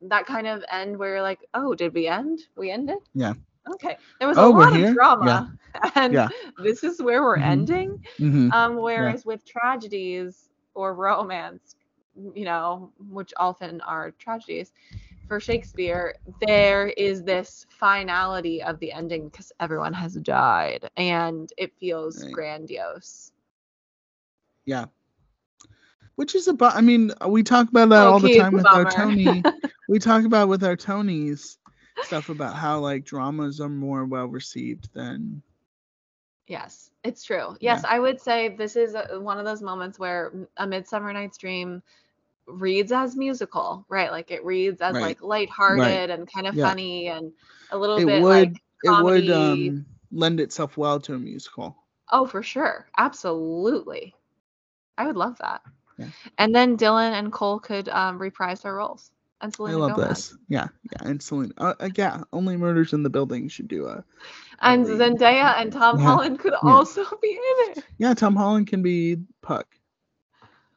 that kind of end where you're like, oh, did we end? We ended? Yeah. Okay. There was Oh, a lot of drama. And Yeah. this is where we're Mhm. ending. Mhm. Um, whereas with tragedies or romance, you know, which often are tragedies, for Shakespeare, there is this finality of the ending because everyone has died and it feels Right. grandiose. Yeah. Which is about I mean, we talk about that all the time with our. Tony. we talk about with our Tonys stuff about how like dramas are more well received than Yes, it's true. Yes, I would say this is a, one of those moments where a Midsummer Night's Dream reads as musical, right? Like it reads as Right. like lighthearted and kind of Yeah. funny and a little it bit would like it would um lend itself well to a musical. Oh, for sure. Absolutely. I would love that. Yeah. And then Dylan and Cole could um, reprise their roles. And I love Gomez. this. Yeah, yeah. And Selena uh, uh, yeah, only murders in the building should do a And Agreed. Zendaya and Tom Yeah. Holland could Yeah. also be in it. Yeah, Tom Holland can be Puck.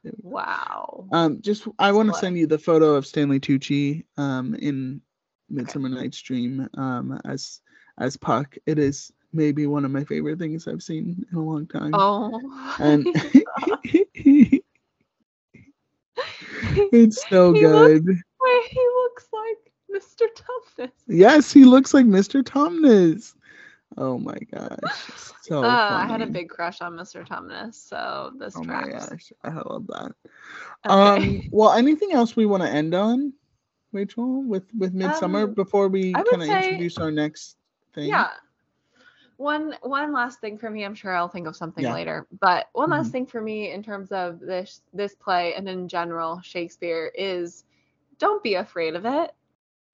There we go. Wow. Um, just I want to send you the photo of Stanley Tucci um in Midsummer Night's Dream um as as Puck. It is maybe one of my favorite things I've seen in a long time. Oh. And it's so He looks- good. Wait, he looks like Mr. Tumnus. Yes, he looks like Mr. Tumnus. Oh my gosh. So Uh, I had a big crush on Mr. Tumnus, so this Oh my gosh. I love that. Okay. Um well anything else we want to end on, Rachel, with with Midsummer Um, before we kind of introduce our next thing? Yeah. One one last thing for me, I'm sure I'll think of something Yeah. later. But one last Mhm. thing for me in terms of this this play and in general Shakespeare is don't be afraid of it.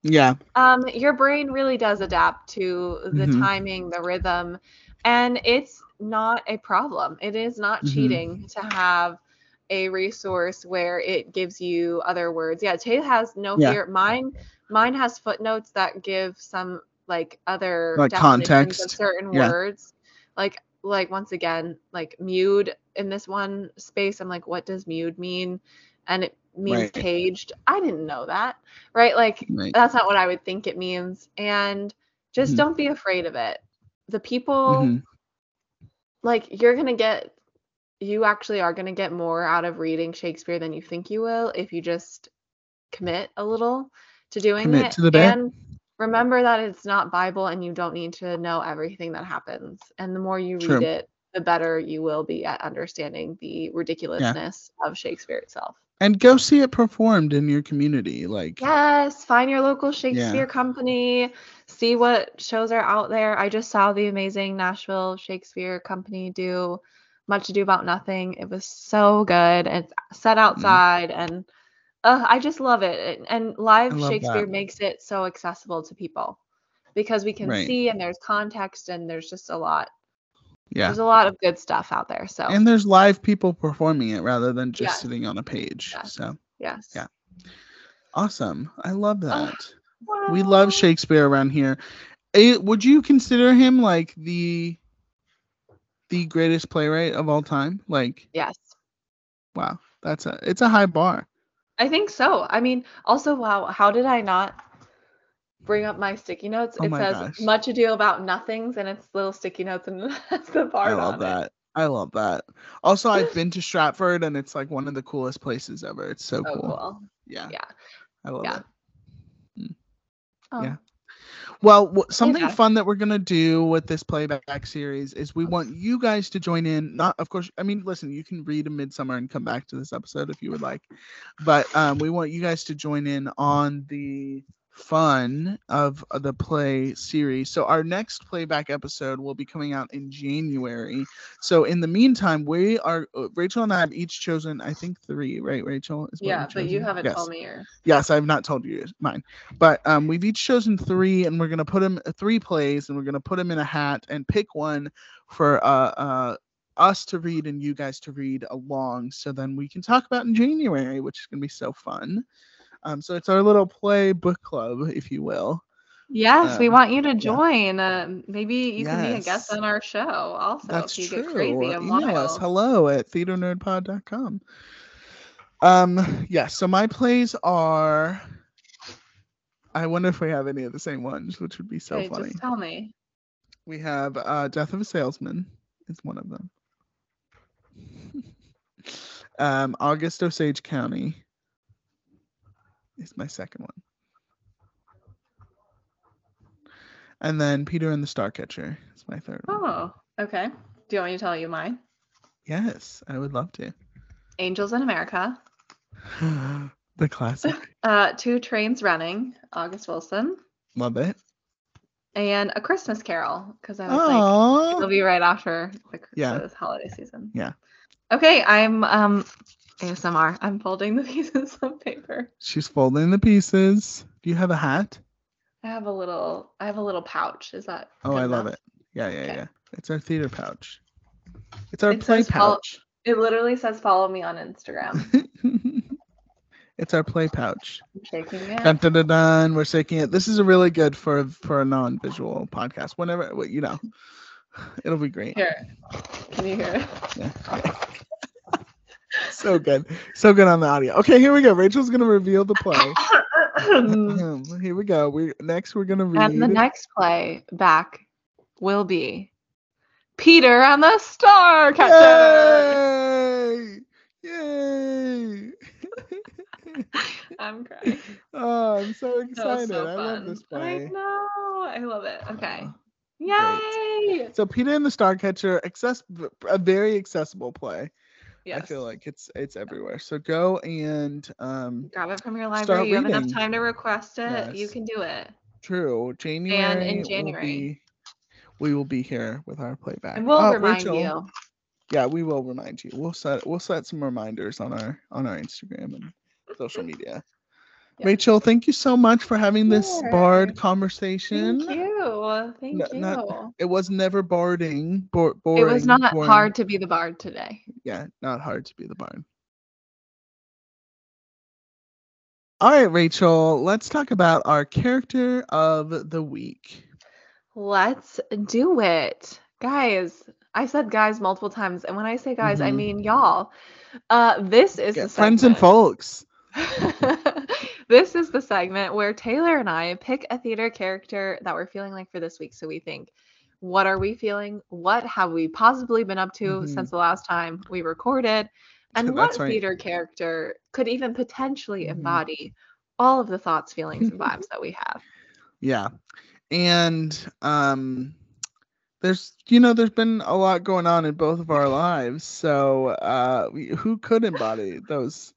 Yeah. Um, your brain really does adapt to the Mhm. timing, the rhythm, and it's not a problem. It is not Mhm. cheating to have a resource where it gives you other words. Yeah, Tay has no Yeah. fear. Mine, mine has footnotes that give some like other Like context. of certain Yeah. words. Like like once again, like mewed in this one space. I'm like, what does mewed mean? And it means Right. caged. I didn't know that. Right? Like Right. that's not what I would think it means. And just Mhm. don't be afraid of it. The people, Mhm. like, you're going to get, you actually are going to get more out of reading Shakespeare than you think you will if you just commit a little to doing Commit it. to the bit. And remember that it's not Bible and you don't need to know everything that happens. And the more you True. read it, the better you will be at understanding the ridiculousness of Shakespeare itself. And go see it performed in your community. Like Yes, find your local Shakespeare company, see what shows are out there. I just saw the amazing Nashville Shakespeare Company do Much Ado About Nothing. It was so good. It's set Mm-hmm. outside and uh, I just love it. And, live Shakespeare that. makes it so accessible to people because we can Right. see and there's context and there's just a lot. yeah. There's a lot of good stuff out there. So, And there's live people performing it rather than just Yes. sitting on a page. Yes. So yes. yeah. awesome. I love that. Wow. we love Shakespeare around here. Eh, would you consider him like the the greatest playwright of all time? Like, Yes. wow, that's a it's a high bar. I think so. I mean, also, wow, how did I not bring up my sticky notes? Oh it says gosh. much ado about nothings, and it's little sticky notes, and that's the I part love on it. that. I love that. Also, I've been to Stratford and it's like one of the coolest places ever. It's so So cool. cool. Yeah, Yeah. I love Yeah. it. Oh, Yeah. Well, something fun that we're gonna do with this playback series is we want you guys to join in. Not, of course, I mean, listen, you can read a Midsummer and come back to this episode if you would like, but um, we want you guys to join in on the fun of uh, the play series. So our next playback episode will be coming out in January. So in the meantime, we are uh, Rachel and I have each chosen, I think three, right? Rachel, is Yeah, but you haven't Yes. told me yours. Yes, I've not told you mine, but um, we've each chosen three, and we're gonna put them three plays, and we're gonna put them in a hat and pick one for uh, uh us to read and you guys to read along. So then we can talk about in January, which is gonna be so fun. Um, so it's our little play book club, if you will. Yes, we Um, want you to join. Uh, maybe you can be a guest on our show. Also, That's if you true. get crazy and Email us hello at theaternerdpod.com. Um, yeah, so my plays are. I wonder if we have any of the same ones, which would be so Okay, funny. just tell me. We have uh, Death of a Salesman is one of them. um, August Osage County is my second one. And then Peter and the Starcatcher is my third one. Oh, okay. Do you want me to tell you mine? Yes, I would love to. Angels in America. the classic. Uh, Two Trains Running, August Wilson. Love it. And A Christmas Carol, because I was like, it'll be right after the, Yeah. the holiday season. Yeah. Okay, I'm um ASMR. I'm folding the pieces of paper. she's folding the pieces. Do you have a hat? I have a little I have a little pouch. Is that Oh, I love enough? it. Yeah, yeah, Okay. yeah. It's our theater pouch. It's our It play follow- pouch. It literally says follow me on Instagram. it's our play pouch. I'm shaking it. Dun, dun, dun, dun. We're shaking it. This is a really good for for a non-visual podcast. Whenever you know, it'll be great. Here. Can you hear it? Yeah. so good. So good on the audio. Okay, here we go. Rachel's gonna reveal the play. here we go. We next we're gonna read And the next play back will be Peter and the Starcatcher. Yay! Yay! I'm crying. oh, I'm so excited. so I love fun. this I know. I love it. Okay. Oh. Yay! So Peter and the Starcatcher, access a very accessible play. Yes. I feel like it's it's everywhere. So go and um Grab it from your library. You have enough time to request it. You can do it. true. January. will January. be- we will be here with our playback. And we'll Oh, remind Rachel, you. Yeah, we will remind you. We'll set we'll set some reminders on our on our Instagram and social media. Rachel, thank you so much for having this Sure. bard conversation. Thank you. Thank No- you. not- It was never barding. Bo- it was not boring. hard to be the bard today. Yeah, not hard to be the bard. All right, Rachel, let's talk about our character of the week. Let's do it. Guys, I said guys multiple times. And when I say guys, I Mhm. mean y'all. Uh, this is Yeah, the friends and folks. this is the segment where Taylor and I pick a theater character that we're feeling like for this week. So we think, what are we feeling? What have we possibly been up to Mhm. since the last time we recorded? And what right. theater character could even potentially Mhm. embody all of the thoughts, feelings, and vibes that we have? Yeah. And um there's you know there's been a lot going on in both of our lives. So uh we, who could embody those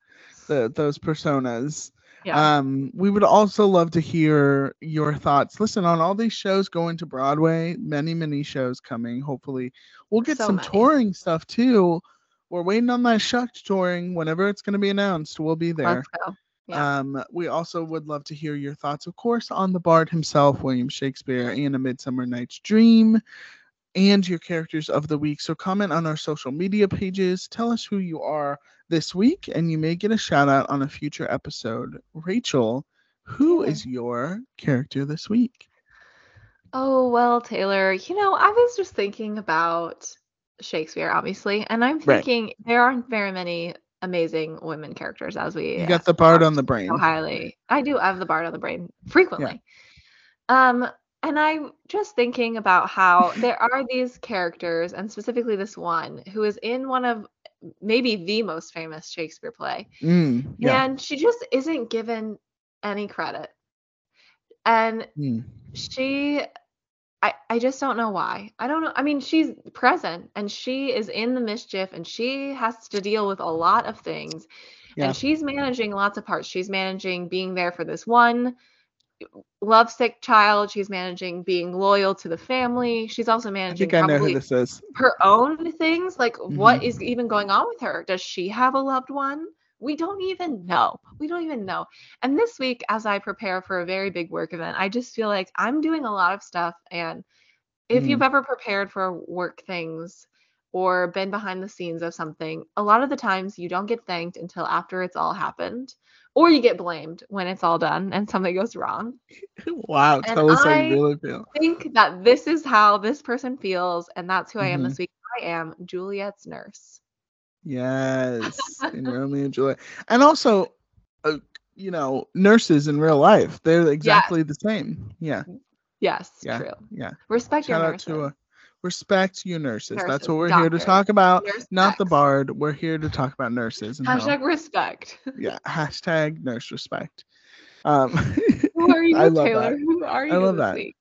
the those personas? Yeah. Um we would also love to hear your thoughts. Listen, on all these shows going to Broadway, many many shows coming. Hopefully we'll get So some many. touring stuff too. We're waiting on that shucked touring. Whenever it's going to be announced, we'll be there. Let's go. Yeah. Um, we also would love to hear your thoughts, of course, on the Bard himself, William Shakespeare, and A Midsummer Night's Dream, and your characters of the week. So comment on our social media pages. Tell us who you are this week, and you may get a shout out on a future episode. Rachel, who is your character this week? Oh, well, Taylor, you know, I was just thinking about Shakespeare, obviously, and I'm Right. thinking there aren't very many amazing women characters as we You got the Bard on the brain. so highly. I do have the bard on the brain frequently. Um, and I'm just thinking about how there are these characters, and specifically this one, who is in one of maybe the most famous Shakespeare play, Mm, yeah. and she just isn't given any credit. And Mm, she I, I just don't know why. I don't know. I mean, she's present and she is in the mischief and she has to deal with a lot of things. Yeah. And she's managing lots of parts. She's managing being there for this one lovesick child. She's managing being loyal to the family. She's also I managing think I know who this is. her own things. Like, what Mhm. is even going on with her? Does she have a loved one? We don't even know. We don't even know. And this week, as I prepare for a very big work event, I just feel like I'm doing a lot of stuff. And if Mm. you've ever prepared for work things or been behind the scenes of something, a lot of the times you don't get thanked until after it's all happened, or you get blamed when it's all done and something goes wrong. Wow, And tell us how I- you really feel. think that this is how this person feels, and that's who I am this week. I am Juliet's nurse. Yes, in Romeo and Juliet, and also, uh, you know, nurses in real life, they're exactly the same. Yeah, Yes, Yeah, true. yeah. Respect Shout your out to uh, respect you nurses. That's what we're here to talk about. Not the bard. We're here to talk about nurses and how, Hashtag respect. yeah. Hashtag nurse respect. Um, Who are you, I love Taylor? that. Who are you I love that. week?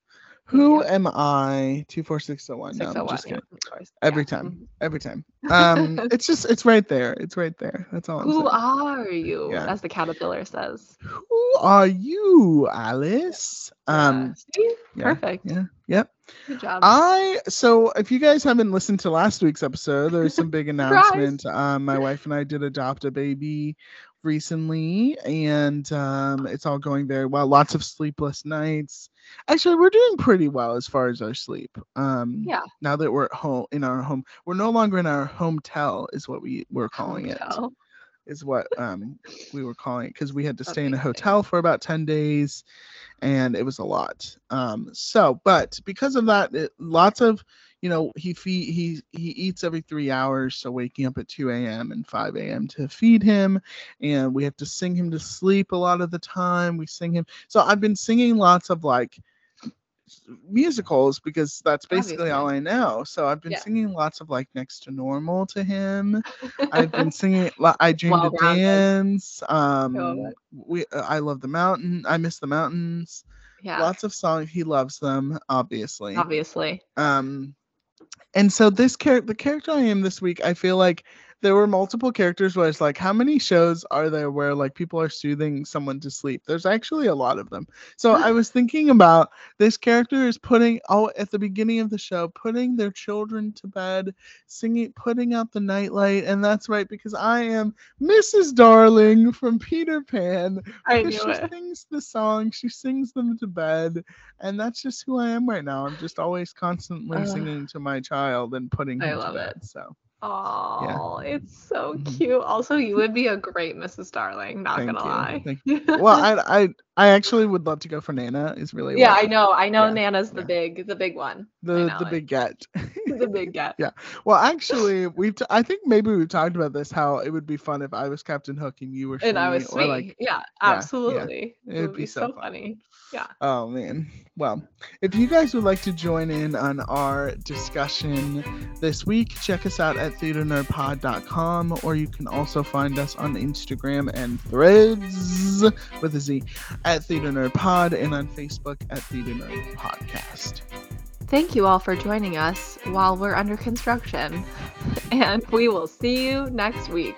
Who you. am I? Two four six zero one. No, I'm 601, just kidding. of course. Every time, every time. Um, it's just it's right there. It's right there. That's all. I'm Who are you? Yeah. As the caterpillar says. Who are you, Alice? Um, See? Yeah, Perfect. yeah, yep. Good job. I so if you guys haven't listened to last week's episode, there's some big announcement. Um, my wife and I did adopt a baby recently, and um, it's all going very well. Lots of sleepless nights. Actually, we're doing pretty well as far as our sleep. Um, Yeah. Now that we're at home in our home, we're no longer in our hotel, is what we were calling it. Is what um we were calling it because we had to stay in a hotel for about 10 days and it was a lot um so but because of that it, lots of you know, he feed he he eats every three hours, so waking up at 2 a.m. and 5 a.m. to feed him, and we have to sing him to sleep a lot of the time. We sing him. So I've been singing lots of like musicals because that's basically all I know. So I've been Yeah. singing lots of like next to normal to him. I've been singing I dream to Well-rounded. dance. Um we uh, I love the mountain. I miss the mountains. Yeah, Lots of songs he loves them obviously. obviously. Um and so this character the character I am this week, I feel like there were multiple characters where it's like how many shows are there where like people are soothing someone to sleep? There's actually a lot of them. So I hmm. was thinking about this character is putting oh at the beginning of the show putting their children to bed, singing putting out the nightlight and that's right because I am Mrs. Darling from Peter Pan I knew she it. sings the song, she sings them to bed, and that's just who I am right now. I'm just always constantly Ugh. singing to my child and putting I him love to it. bed. So Oh, it's so Mhm. cute. Also, you would be a great Mrs. Darling, not Thank gonna you, lie. thank well, I I I actually would love to go for Nana. Is really yeah, I know. I know Yeah, Nana's the yeah. big the big one. the know the it. big get. The big get. Yeah. well, actually, we've t- I think maybe we've talked about this. How it would be fun if I was Captain Hook and you were And I was or sweet. like yeah, yeah. absolutely. It It'd would be be so so fun. funny. Yeah. Oh man. Well, if you guys would like to join in on our discussion this week, check us out at theaternerdpod.com or you can also find us on Instagram and threads with a Z at Theater Nerd Pod and on Facebook at Theater Nerd Podcast. Thank you all for joining us while we're under construction. And we will see you next week.